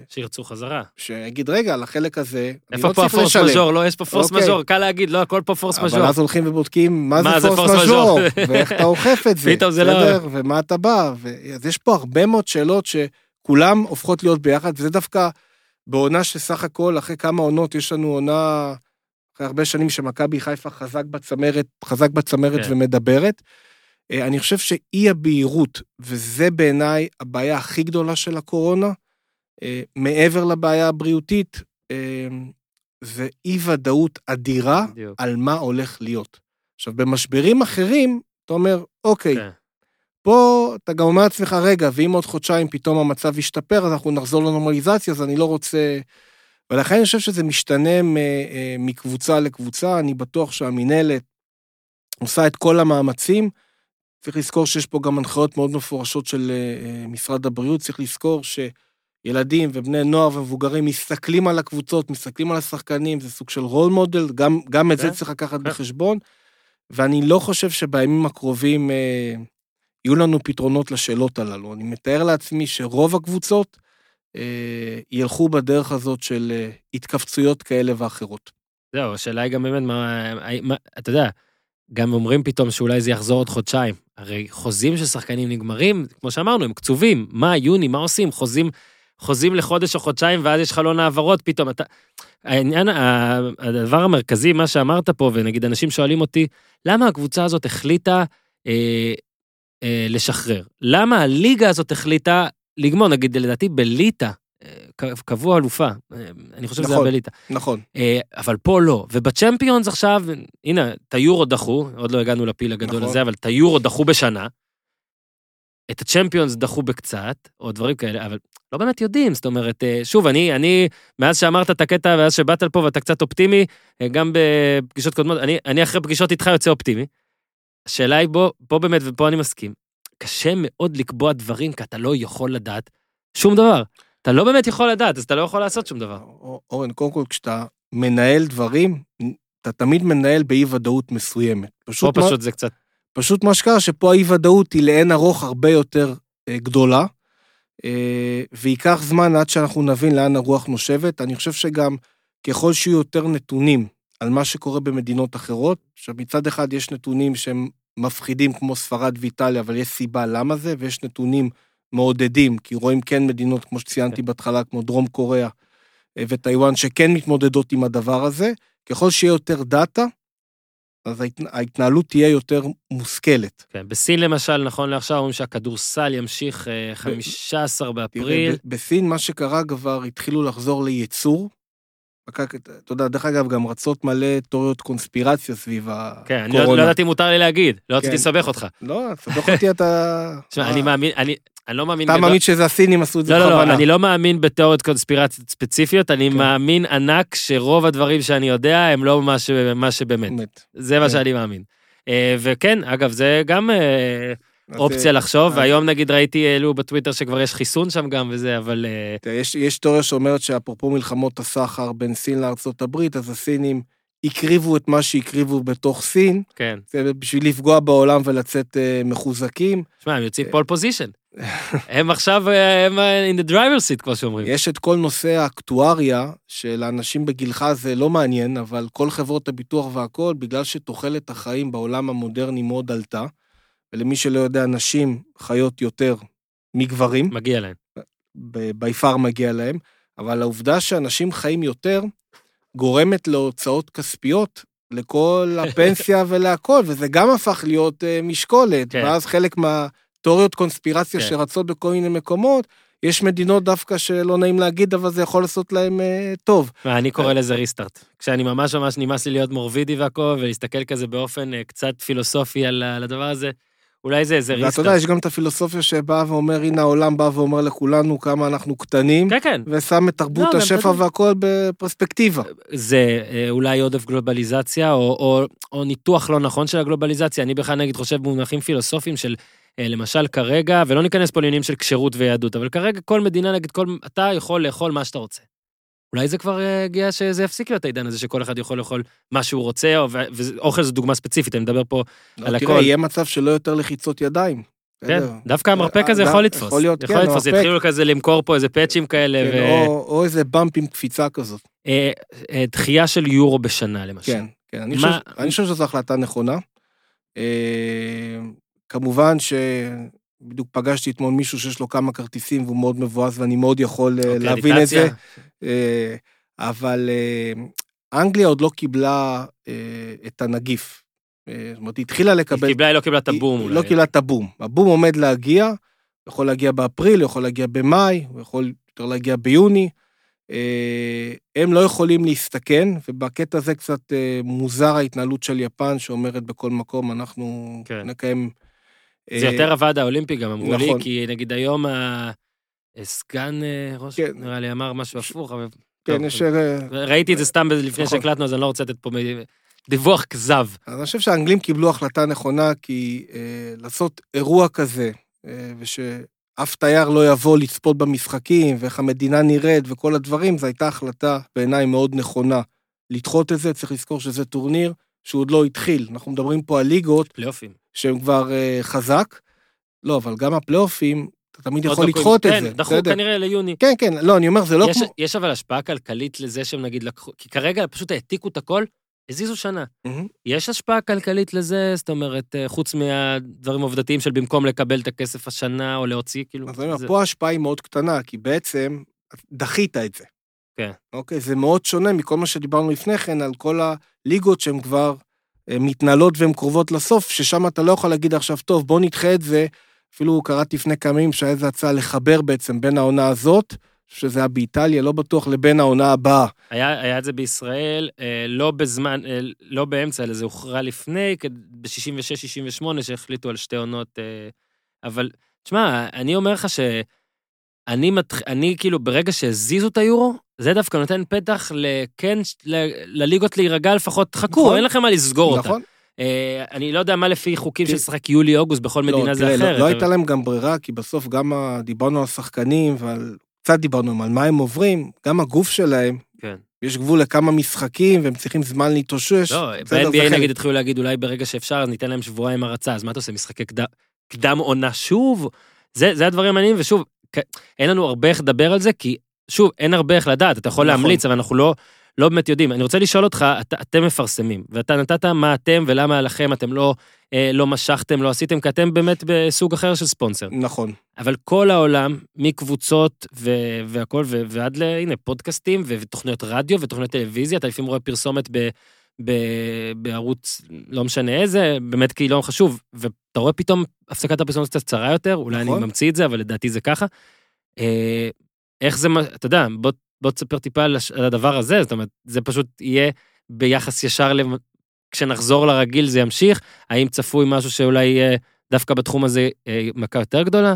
שירצו חזרה. שיגיד, רגע, על החלק הזה, אני איפה לא פה צריך הפורס לשלם. מז'ור? לא, יש פה פורס אוקיי. מז'ור, קל להגיד, לא, הכל פה פורס מז'ור. אבל אז הולכים ובודקים מה, מה זה זה פורס פורס מז'ור. ואיך אתה אוכף את זה, פתאום זה לא-? ומה אתה בא, ו... אז יש פה הרבה מאוד שאלות שכולם הופכות להיות ביחד, וזה דווקא בעונה שסך הכל, אחרי כמה עונות, יש לנו עונה, אחרי הרבה שנים שמכבי חיפה חזק בצמרת, חזק בצמרת כן. ומדברת. אה, אני חושב שאי הבהירות, וזה בעיניי הבעיה הכי גדולה של הקורונה, אה, מעבר לבעיה הבריאותית, אה, זה אי ודאות אדירה בדיוק. על מה הולך להיות. עכשיו, במשברים אחרים, אתה אומר, אוקיי, כן. פה אתה גם אומר לעצמך, רגע, ואם עוד חודשיים פתאום המצב ישתפר, אז אנחנו נחזור לנורמליזציה, אז אני לא רוצה... ולכן אני חושב שזה משתנה אה, מקבוצה לקבוצה, אני בטוח שהמינהלת עושה את כל המאמצים. צריך לזכור שיש פה גם הנחיות מאוד מפורשות של אה, אה, משרד הבריאות, צריך לזכור שילדים ובני נוער ומבוגרים מסתכלים על הקבוצות, מסתכלים על השחקנים, זה סוג של רול מודל, גם, גם את זה כן, צריך לקחת כן. בחשבון, ואני לא חושב שבימים הקרובים יהיו לנו פתרונות לשאלות הללו. אני מתאר לעצמי שרוב הקבוצות אה, ילכו בדרך הזאת של אה, התכווצויות כאלה ואחרות. זהו, השאלה היא גם באמת, מה, מה, אתה יודע, גם אומרים פתאום שאולי זה יחזור עוד חודשיים. הרי חוזים של שחקנים נגמרים, כמו שאמרנו, הם קצובים. מה, יוני, מה עושים? חוזים, חוזים לחודש או חודשיים, ואז יש חלון העברות, פתאום אתה... העניין, הדבר המרכזי, מה שאמרת פה, ונגיד אנשים שואלים אותי, למה הקבוצה הזאת החליטה אה, אה, לשחרר? למה הליגה הזאת החליטה לגמור? נגיד, לדעתי בליטא, אה, ק- קבעו אלופה, אה, אני חושב שזה היה נכון. בליטא. נכון. אה, אבל פה לא. ובצ'מפיונס עכשיו, הנה, את היורו דחו, עוד לא הגענו לפיל הגדול נכון. הזה, אבל את היורו דחו בשנה. את הצ'מפיונס דחו בקצת, או דברים כאלה, אבל לא באמת יודעים, זאת אומרת, שוב, אני, אני, מאז שאמרת את הקטע, ואז שבאת לפה ואתה קצת אופטימי, גם בפגישות קודמות, אני, אני אחרי פגישות איתך יוצא אופטימי. השאלה היא, בוא, פה באמת, ופה אני מסכים, קשה מאוד לקבוע דברים, כי אתה לא יכול לדעת שום דבר. אתה לא באמת יכול לדעת, אז אתה לא יכול לעשות שום דבר. אור- אורן, קודם כל, כשאתה מנהל דברים, אתה תמיד מנהל באי-ודאות מסוימת. פה פשוט, מה, פשוט זה קצת... פשוט מה שקרה, שפה האי-ודאות היא לאין ארוך הרבה יותר אה, גדולה, אה, וייקח זמן עד שאנחנו נבין לאן הרוח נושבת. אני חושב שגם ככל שיהיו יותר נתונים על מה שקורה במדינות אחרות, עכשיו מצד אחד יש נתונים שהם מפחידים כמו ספרד ואיטליה, אבל יש סיבה למה זה, ויש נתונים מעודדים, כי רואים כן מדינות, כמו שציינתי בהתחלה, כמו דרום קוריאה אה, וטיוואן, שכן מתמודדות עם הדבר הזה. ככל שיהיה יותר דאטה, אז ההת- ההתנהלות תהיה יותר מושכלת. כן, בסין למשל, נכון לעכשיו, אומרים שהכדורסל ימשיך אה, 15 תראה, באפריל. ב- בסין מה שקרה כבר, התחילו לחזור לייצור. אתה יודע, דרך אגב, גם רצות מלא תיאוריות קונספירציה סביב כן, אני לא הקורונה. לא ידעתי אם מותר לי להגיד, לא רציתי כן. לסבך אותך. לא, תסבך אותי אתה... תשמע, אני מאמין, אני אני לא מאמין... אתה מאמין שזה הסינים עשו את זה לא, לא, בכוונה. לא, אני לא מאמין בתיאוריות קונספירציות ספציפיות, אני כן. מאמין ענק שרוב הדברים שאני יודע הם לא מה שבאמת. באמת. זה מה כן. שאני מאמין. אה, וכן, אגב, זה גם אה, אופציה אה, לחשוב, אז- והיום נגיד ראיתי, העלו בטוויטר שכבר יש חיסון שם גם וזה, אבל... אה, יש, תיאוריה שאומרת שאפרופו מלחמות הסחר בין סין הברית, אז הסינים הקריבו את מה שהקריבו בתוך סין, כן. בשביל לפגוע בעולם ולצאת אה, מחוזקים. שמע, הם יוצאים אה. pole position. הם עכשיו, אה, הם אה, in the driver seat, כמו שאומרים. יש את כל נושא האקטואריה, שלאנשים בגילך זה לא מעניין, אבל כל חברות הביטוח והכול, בגלל שתוחלת החיים בעולם המודרני מאוד עלתה, ולמי שלא יודע, נשים חיות יותר מגברים, מגיע להם. בי פאר מגיע להם, אבל העובדה שאנשים חיים יותר, גורמת להוצאות כספיות לכל הפנסיה ולהכל, וזה גם הפך להיות uh, משקולת, כן. ואז חלק מהתיאוריות קונספירציה כן. שרצות בכל מיני מקומות, יש מדינות דווקא שלא נעים להגיד, אבל זה יכול לעשות להם uh, טוב. אני קורא לזה ריסטארט. כשאני ממש ממש נמאס לי להיות מורבידי והכל, ולהסתכל כזה באופן אה, קצת פילוסופי על על הדבר הזה, אולי זה איזה ואתה יודע, ריסטארט. יש גם את הפילוסופיה שבאה ואומר, הנה העולם בא ואומר לכולנו כמה אנחנו קטנים, כן, כן. ושם את תרבות לא, השפע אתה. והכל בפרספקטיבה. זה אה, אולי עודף גלובליזציה, או, או, או ניתוח לא נכון של הגלובליזציה. אני בכלל נגיד חושב במונחים פילוסופיים של, אה, למשל כרגע, ולא ניכנס פה לעניינים של כשירות ויהדות, אבל כרגע כל מדינה, נגיד, כל, אתה יכול לאכול מה שאתה רוצה. אולי זה כבר אה, הגיע שזה יפסיק להיות העידן הזה שכל אחד יכול לאכול מה שהוא רוצה, או- ואוכל זו דוגמה ספציפית, אני מדבר פה לא, על תראה, הכל. יהיה מצב שלא יותר לחיצות ידיים. כן, בסדר. דווקא המרפק הזה אה, יכול לתפוס. יכול להיות, יכול כן, לתפוס. התחילו כזה למכור פה איזה פאצ'ים כאלה, כן, ו... או- או איזה באמפ עם קפיצה כזאת. אה, אה, דחייה של יורו בשנה, למשל. כן, כן. אני מה- חושב- אני חושב שזו החלטה נכונה. אה, כמובן שבדיוק פגשתי אתמול מישהו שיש לו כמה כרטיסים והוא מאוד מבואס ואני מאוד יכול אה, אוקיי, להבין את זה. אה, אבל אה, אנגליה עוד לא קיבלה את הנגיף. זאת אומרת, היא התחילה היא לקבל... קיבלה, היא לא קיבלה את היא- הבום היא. לא קיבלה את הבום. הבום עומד להגיע, יכול להגיע באפריל, יכול להגיע במאי, הוא יכול יותר להגיע ביוני. הם לא יכולים להסתכן, ובקטע הזה קצת מוזר ההתנהלות של יפן, שאומרת בכל מקום, אנחנו כן. נקיים... זה אה, יותר הוועד האולימפי גם אמרו לי, נכון. כי נגיד היום ה- סגן אה, ראש, כן. נראה לי, אמר משהו הפוך, אבל... כן, יש... אה, ראיתי את זה סתם לפני נכון. שהקלטנו, אז אני לא רוצה לתת פה דיווח כזב. אז אני חושב שהאנגלים קיבלו החלטה נכונה, כי אה, לעשות אירוע כזה, אה, ושאף תייר לא יבוא לצפות במשחקים, ואיך המדינה נראית וכל הדברים, זו הייתה החלטה בעיניי מאוד נכונה. לדחות את זה, צריך לזכור שזה טורניר שהוא עוד לא התחיל. אנחנו מדברים פה על ליגות פלייאופים. שהם כבר אה, חזק. לא, אבל גם הפלייאופים, אתה תמיד יכול לא לדחות את כן, זה. דחו בסדר? כנראה ליוני. כן, כן, לא, אני אומר, זה לא יש- כמו... יש אבל השפעה כלכלית לזה שהם נגיד לקחו, כי כרגע פשוט העתיקו את הכל, הזיזו שנה. מהמם. יש השפעה כלכלית לזה? זאת אומרת, אה, חוץ מהדברים העובדתיים של במקום לקבל את הכסף השנה או להוציא, כאילו... אז אני אומר, זה- פה ההשפעה היא מאוד קטנה, כי בעצם דחית את זה. כן. אוקיי, זה מאוד שונה מכל מה שדיברנו לפני כן, על כל הליגות שהן כבר מתנהלות והן קרובות לסוף, ששם אתה לא יכול להגיד עכשיו, טוב, בוא נדחה את זה. אפילו קראתי לפני כמה ימים שהיה איזו הצעה לחבר בעצם בין העונה הזאת, שזה היה באיטליה, לא בטוח, לבין העונה הבאה. היה, היה את זה בישראל, אה, לא בזמן, אה, לא באמצע, אלא זה הוכרע לפני, ב-66-68, שהחליטו על שתי עונות. אה, אבל, תשמע, אני אומר לך שאני מתח... אני כאילו, ברגע שהזיזו את היורו, זה דווקא נותן פתח לכן, ל- לליגות להירגע לפחות, חכו, נכון. אין לכם מה לסגור אותה. נכון? אה, אני לא יודע מה לפי חוקים של תראה- לשחק יולי-אוגוסט בכל מדינה זה תראה, אחרת. לא, לא אבל- הייתה להם גם ברירה, כי בסוף גם ה- דיברנו על השחקנים ועל... קצת דיברנו על מה הם עוברים, גם הגוף שלהם, כן. יש גבול לכמה משחקים והם צריכים זמן להתאושש. לא, ב-NBA. נגיד התחילו להגיד, אולי ברגע שאפשר, אז ניתן להם שבועיים הרצה, אז מה אתה עושה, משחקי קדם, קדם עונה שוב? זה, זה הדברים המעניינים, ושוב, אין לנו הרבה איך לדבר על זה, כי שוב, אין הרבה איך לדעת, אתה יכול נכון. להמליץ, אבל אנחנו לא, לא באמת יודעים. אני רוצה לשאול אותך, את, אתם מפרסמים, ואתה נתת מה אתם ולמה לכם אתם לא, אה, לא משכתם, לא עשיתם, כי אתם באמת בסוג אחר של ספונסר. נכון. אבל כל העולם, מקבוצות ו- והכל, ו- ועד ל... הנה, פודקאסטים ו- ותוכניות רדיו ותוכניות טלוויזיה, אתה לפעמים רואה פרסומת ב- בערוץ, לא משנה איזה, באמת כי לא חשוב, ואתה רואה פתאום הפסקת הפרסומת קצת קצרה יותר, אולי נכון. אני ממציא את זה, אבל לדעתי זה ככה. אה, איך זה, אתה יודע, בוא, בוא תספר טיפה על הדבר הזה, זאת אומרת, זה פשוט יהיה ביחס ישר, למ- כשנחזור לרגיל זה ימשיך, האם צפוי משהו שאולי יהיה דווקא בתחום הזה אה, מכה יותר גדולה?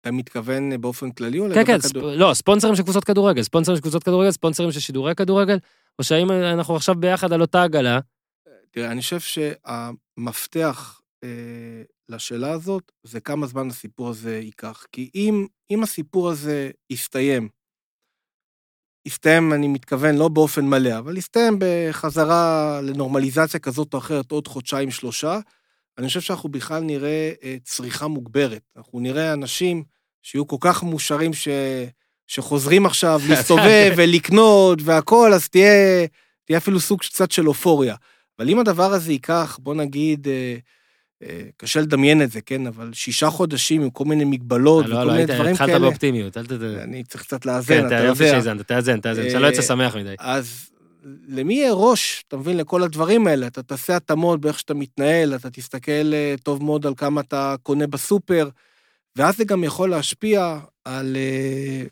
אתה מתכוון באופן כללי או כן, כן, ספ... לא, ספונסרים של קבוצות כדורגל, ספונסרים של קבוצות כדורגל, ספונסרים של שידורי כדורגל, או שהאם אנחנו עכשיו ביחד על אותה עגלה? תראה, אני חושב שהמפתח אה, לשאלה הזאת זה כמה זמן הסיפור הזה ייקח. כי אם, אם הסיפור הזה יסתיים, יסתיים, אני מתכוון, לא באופן מלא, אבל יסתיים בחזרה לנורמליזציה כזאת או אחרת עוד חודשיים, שלושה, אני חושב שאנחנו בכלל נראה אה, צריכה מוגברת. אנחנו נראה אנשים שיהיו כל כך מאושרים ש... שחוזרים עכשיו להסתובב ולקנות והכול, אז תהיה, תהיה אפילו סוג קצת של אופוריה. אבל אם הדבר הזה ייקח, בוא נגיד, אה, אה, קשה לדמיין את זה, כן? אבל שישה חודשים עם כל מיני מגבלות לא, וכל לא, מיני היית- דברים התחלת כאלה, באופטימיות, אל ת... אני צריך קצת לאזן, כן, אתה יופי יודע. שהאזנת, תאזן, תאזן, שלא יצא אה, שמח מדי. אז למי יהיה ראש, אתה מבין, לכל הדברים האלה? אתה תעשה התאמות באיך שאתה מתנהל, אתה תסתכל אה, טוב מאוד על כמה אתה קונה בסופר, ואז זה גם יכול להשפיע על, אה,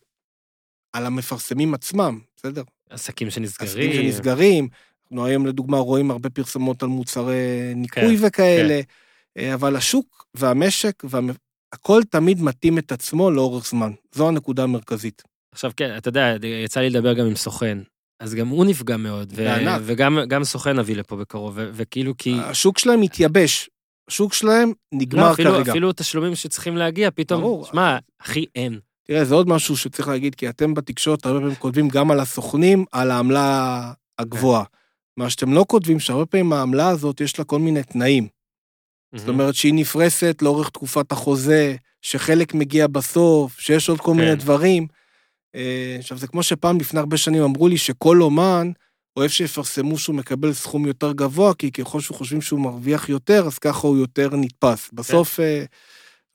על המפרסמים עצמם, בסדר? עסקים שנסגרים. עסקים שנסגרים. אנחנו היום לדוגמה רואים הרבה פרסומות על מוצרי ניקוי כן, וכאלה, אה, אבל השוק והמשק, והכל תמיד מתאים את עצמו לאורך זמן. זו הנקודה המרכזית. עכשיו כן, אתה יודע, יצא לי לדבר גם עם סוכן, אז גם הוא נפגע מאוד, ו-. וגם גם סוכן נביא לפה בקרוב, ו- וכאילו כי... השוק שלהם מתייבש. השוק שלהם לא, נגמר אפילו, כרגע. אפילו תשלומים שצריכים להגיע, פתאום, ברור. שמע, אחי, אין. תראה, זה עוד משהו שצריך להגיד, כי אתם בתקשורת הרבה פעמים כותבים גם על הסוכנים, על העמלה הגבוהה. מה שאתם לא כותבים, שהרבה פעמים העמלה הזאת, יש לה כל מיני תנאים. זאת אומרת שהיא נפרסת לאורך תקופת החוזה, שחלק מגיע בסוף, שיש עוד כל כן. מיני דברים. אה, עכשיו, זה כמו שפעם לפני הרבה שנים אמרו לי שכל אומן אוהב שיפרסמו שהוא מקבל סכום יותר גבוה, כי ככל שהוא חושבים שהוא מרוויח יותר, אז ככה הוא יותר נתפס. בסוף... אה,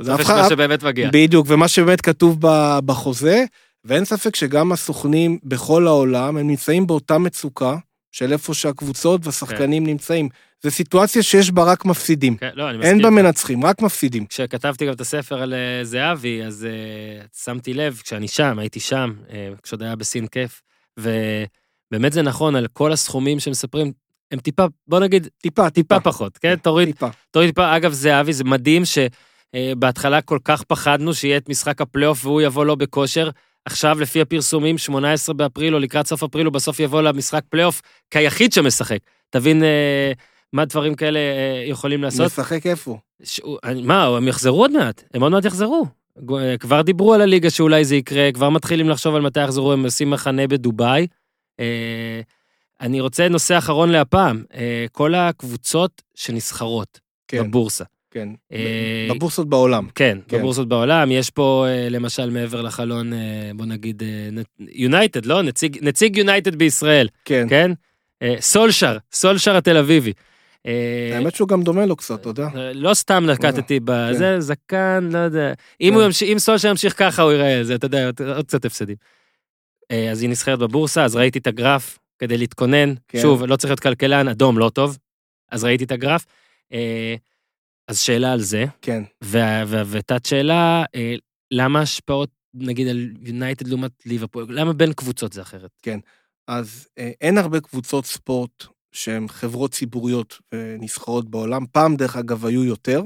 זה אף אחד- מה שבאמת מגיע. בדיוק, ומה שבאמת כתוב בחוזה, ואין ספק שגם הסוכנים בכל העולם, הם נמצאים באותה מצוקה של איפה שהקבוצות והשחקנים נמצאים. זו סיטואציה שיש בה רק מפסידים. כן, לא, אני מסכים. אין בה. מנצחים, רק מפסידים. כשכתבתי גם את הספר על אה, זהבי, אז אה, שמתי לב, כשאני שם, הייתי שם, אה, כשעוד היה בסין כיף, ובאמת זה נכון, על כל הסכומים שמספרים, הם טיפה, בוא נגיד, טיפה, טיפה פחות, כן? תוריד, טיפה. תוריד טיפה. אגב, זהבי, זה מדהים שבהתחלה כל כך פחדנו שיהיה את משחק הפלייאוף והוא יבוא לא בכושר. עכשיו, לפי הפרסומים, 18 באפריל או לקראת סוף אפריל, הוא בסוף יבוא למשחק פלייאוף כיחיד שמשחק. תבין אה, מה דברים כאלה אה, יכולים לעשות. משחק איפה? ש... מה, הם יחזרו עוד מעט, הם עוד מעט יחזרו. אה, כבר דיברו על הליגה שאולי זה יקרה, כבר מתחילים לחשוב על מתי יחזרו, הם עושים מחנה בדובאי. אה, אני רוצה נושא אחרון להפעם, כל הקבוצות שנסחרות כן, בבורסה. כן. בבורסות בעולם. כן, כן. בבורסות בעולם, יש פה למשל מעבר לחלון, בוא נגיד, יונייטד, לא? נציג- יונייטד בישראל, כן. כן? סולשר, סולשר התל אביבי. אה, האמת שהוא גם דומה לו קצת, אתה יודע. לא סתם נקטתי בזה, זקן, לא יודע. אם ימשיך, אם סולשר ימשיך ככה, הוא יראה, זה, אתה יודע, עוד- קצת הפסדים. אה, אז היא נסחרת בבורסה, אז ראיתי את הגרף כדי להתכונן. כן. שוב, לא צריך להיות כלכלן, אדום לא טוב, אז ראיתי את הגרף. אה, אז שאלה על זה, כן. ותת שאלה, אה, למה ההשפעות, נגיד, על יונייטד לעומת ליברפול, למה בין קבוצות זה אחרת? אז אה, אין הרבה קבוצות ספורט שהן חברות ציבוריות ונסחרות בעולם. פעם, דרך אגב, היו יותר.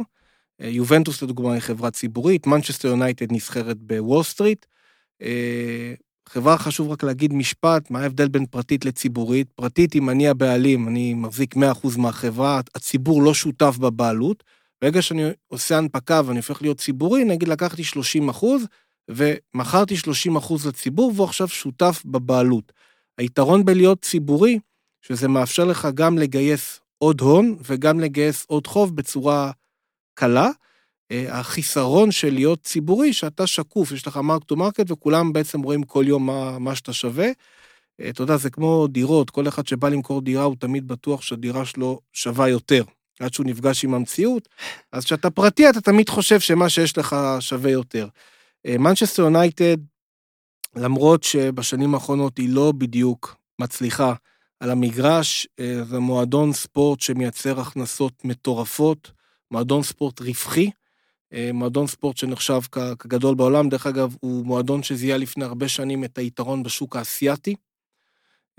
אה, יובנטוס, לדוגמה, היא חברה ציבורית, מנצ'סטר יונייטד נסחרת בוול סטריט. אה, חברה, חשוב רק להגיד משפט, מה ההבדל בין פרטית לציבורית? פרטית, אם אני הבעלים, אני מחזיק 100% מהחברה, הציבור לא שותף בבעלות. ברגע שאני עושה הנפקה ואני הופך להיות ציבורי, נגיד לקחתי 30% ומכרתי 30% לציבור, והוא עכשיו שותף בבעלות. היתרון בלהיות ציבורי, שזה מאפשר לך גם לגייס עוד הון וגם לגייס עוד חוב בצורה קלה. אה, החיסרון של להיות ציבורי, שאתה שקוף, יש לך mark to market וכולם בעצם רואים כל יום מה, מה שאתה שווה. אה, אתה יודע, זה כמו דירות, כל אחד שבא למכור דירה הוא תמיד בטוח שהדירה שלו שווה יותר, עד שהוא נפגש עם המציאות. אז כשאתה פרטי, אתה תמיד חושב שמה שיש לך שווה יותר. מנצ'סטר יונייטד, למרות שבשנים האחרונות היא לא בדיוק מצליחה על המגרש, אה, זה מועדון ספורט שמייצר הכנסות מטורפות, מועדון ספורט רווחי, אה, מועדון ספורט שנחשב כגדול בעולם, דרך אגב, הוא מועדון שזיהה לפני הרבה שנים את היתרון בשוק האסייתי.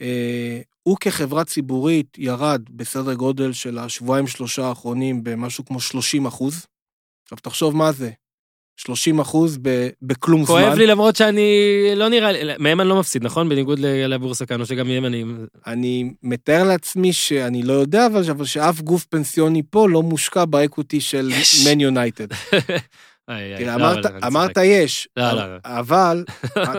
אה, הוא כחברה ציבורית ירד בסדר גודל של השבועיים שלושה האחרונים במשהו כמו 30 אחוז. עכשיו תחשוב מה זה, 30 אחוז בכלום זמן. כואב לי למרות שאני, לא נראה לי, מהם אני לא מפסיד, נכון? בניגוד לבורסה כאן, או שגם מהם אני... אני מתאר לעצמי שאני לא יודע, אבל, אבל שאף גוף פנסיוני פה לא מושקע באקוטי של. מן יונייטד. תראה, לא, אמרת, אבל אני אמרת. יש, לא, לא, לא. אבל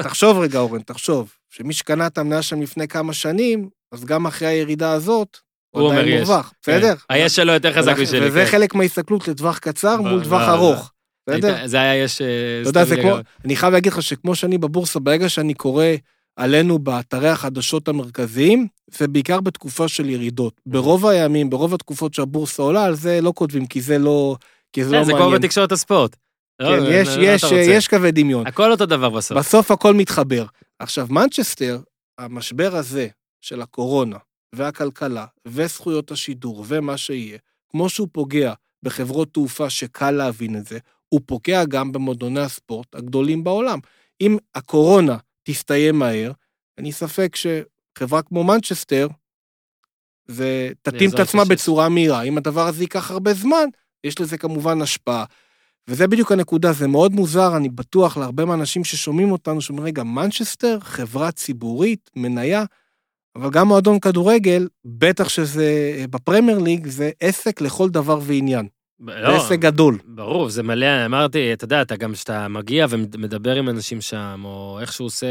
תחשוב רגע, אורן, תחשוב, שמי שקנה את המניה שם לפני כמה שנים, אז גם אחרי הירידה הזאת, הוא אומר יש. כן. בסדר? היש שלו יותר חזק משלי. וזה כן. חלק מההסתכלות לטווח קצר מול טווח ארוך, בסדר? זה היה יש... אה, אתה יודע, זה כמו. אני חייב להגיד לך שכמו שאני בבורסה, ברגע שאני קורא עלינו באתרי החדשות המרכזיים, זה בעיקר בתקופה של ירידות. ברוב הימים, ברוב התקופות שהבורסה עולה, על זה לא כותבים, כי זה לא, כי זה כן, לא זה כמו מעניין. בתקשורת הספורט. לא, כן, מה- יש, מה יש? יש קווי דמיון. הכל אותו דבר בסוף. בסוף הכל מתחבר. עכשיו, מנצ'סטר, המשבר הזה של הקורונה, והכלכלה, וזכויות השידור, ומה שיהיה, כמו שהוא פוגע בחברות תעופה שקל להבין את זה, הוא פוגע גם במועדוני הספורט הגדולים בעולם. אם הקורונה תסתיים מהר, אני ספק שחברה כמו מנצ'סטר, זה תתאים את עצמה. בצורה מהירה. אם הדבר הזה ייקח הרבה זמן, יש לזה כמובן השפעה. וזה בדיוק הנקודה, זה מאוד מוזר, אני בטוח להרבה מהאנשים ששומעים אותנו, שאומרים, רגע, מנצ'סטר, חברה ציבורית, מניה, אבל גם מועדון כדורגל, בטח שזה אה, בפרמייר ליג, זה עסק לכל דבר ועניין. זה לא, עסק גדול. ברור, זה מלא, אמרתי, אתה יודע, אתה גם כשאתה מגיע ומדבר עם אנשים שם, או איך שהוא עושה,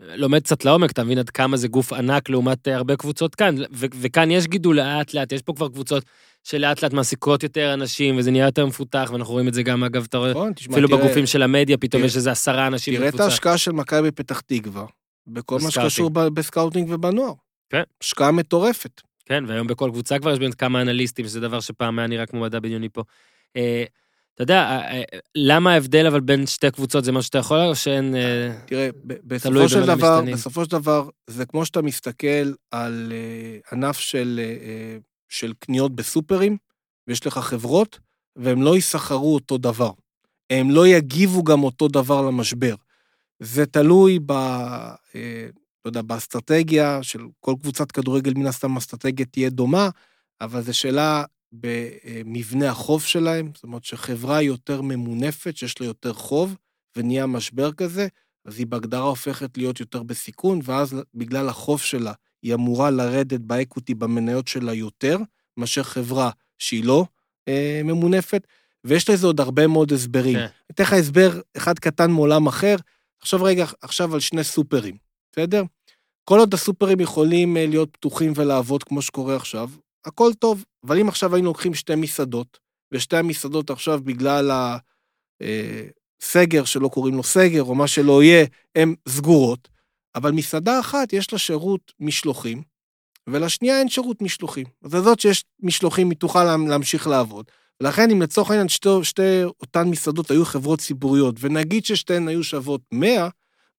לומד קצת לעומק, אתה מבין עד כמה זה גוף ענק לעומת אה, הרבה קבוצות כאן, ו- וכאן יש גידול לאט לאט, יש פה כבר קבוצות שלאט לאט מעסיקות יותר אנשים, וזה נהיה יותר מפותח, ואנחנו רואים את זה גם, אגב, אתה רואה, נכון, אפילו תראה- בגופים של המדיה, פתאום תראה- יש איזה עשרה אנשים תראה את בקבוצה. ההשקעה של מכבי פתח תקווה, בכל מה. שקשור בסקאוטינג ובנוער. כן. השקעה מטורפת. כן, והיום בכל קבוצה כבר יש באמת כמה אנליסטים, שזה דבר שפעם היה נראה כמו מדע בדיוני פה. אה, אתה יודע, אה, אה, למה ההבדל אבל בין שתי קבוצות זה מה שאתה יכול, או שאין... אה, תראה, בסופו של דבר. בסופו של דבר, זה כמו שאתה מסתכל על ענף של, של קניות בסופרים, ויש לך חברות, והם לא יסחרו אותו דבר. הם לא יגיבו גם אותו דבר למשבר. זה תלוי ב... לא יודע, באסטרטגיה של כל קבוצת כדורגל, מן הסתם האסטרטגיה תהיה דומה, אבל זו שאלה במבנה החוב שלהם, זאת אומרת שחברה יותר ממונפת, שיש לה יותר חוב, ונהיה משבר כזה, אז היא בהגדרה הופכת להיות יותר בסיכון, ואז בגלל החוב שלה, היא אמורה לרדת באקוטי במניות שלה יותר, מאשר חברה שהיא לא אה, ממונפת, ויש לזה עוד הרבה מאוד הסברים. כן. אתן לך הסבר אחד קטן מעולם אחר, עכשיו רגע, עכשיו על שני סופרים, בסדר? כל עוד הסופרים יכולים אה, להיות פתוחים ולעבוד כמו שקורה עכשיו, הכל טוב. אבל אם עכשיו היינו לוקחים שתי מסעדות, ושתי המסעדות עכשיו בגלל הסגר, שלא קוראים לו סגר, או מה שלא יהיה, הן סגורות, אבל מסעדה אחת יש לה שירות משלוחים, ולשנייה אין שירות משלוחים. אז הזאת שיש משלוחים, היא תוכל לה- להמשיך לעבוד. ולכן אם לצורך העניין שתי, שתי אותן מסעדות היו חברות ציבוריות, ונגיד ששתיהן היו שוות 100,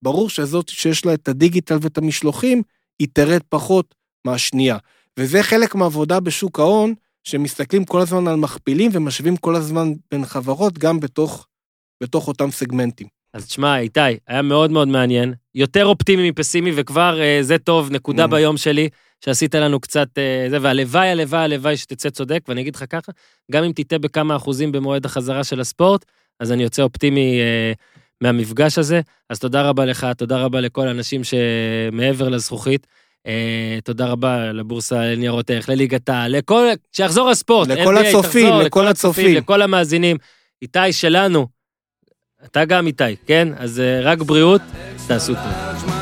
ברור שזאת שיש לה את הדיגיטל ואת המשלוחים, היא תרד פחות מהשנייה. וזה חלק מהעבודה בשוק ההון, שמסתכלים כל הזמן על מכפילים ומשווים כל הזמן בין חברות, גם בתוך, בתוך אותם סגמנטים. אז תשמע, איתי, היה מאוד מאוד מעניין, יותר אופטימי מפסימי, וכבר אה, זה טוב, נקודה Mm. ביום שלי, שעשית לנו קצת אה, זה, והלוואי, הלוואי, הלוואי שתצא צודק, ואני אגיד לך ככה, גם אם תטעה בכמה אחוזים במועד החזרה של הספורט, אז אני יוצא אופטימי אה, מהמפגש הזה. אז תודה רבה לך, תודה רבה לכל האנשים שמעבר לזכוכית. אה, תודה רבה לבורסה לניירות ערך, לליגת העל, לכל, שיחזור הספורט. לכל NBA, הצופים, תחזור, לכל הצופים. לכל המאזינים. איתי שלנו, אתה גם איתי, כן? אז אה, רק בריאות, תעשו טוב.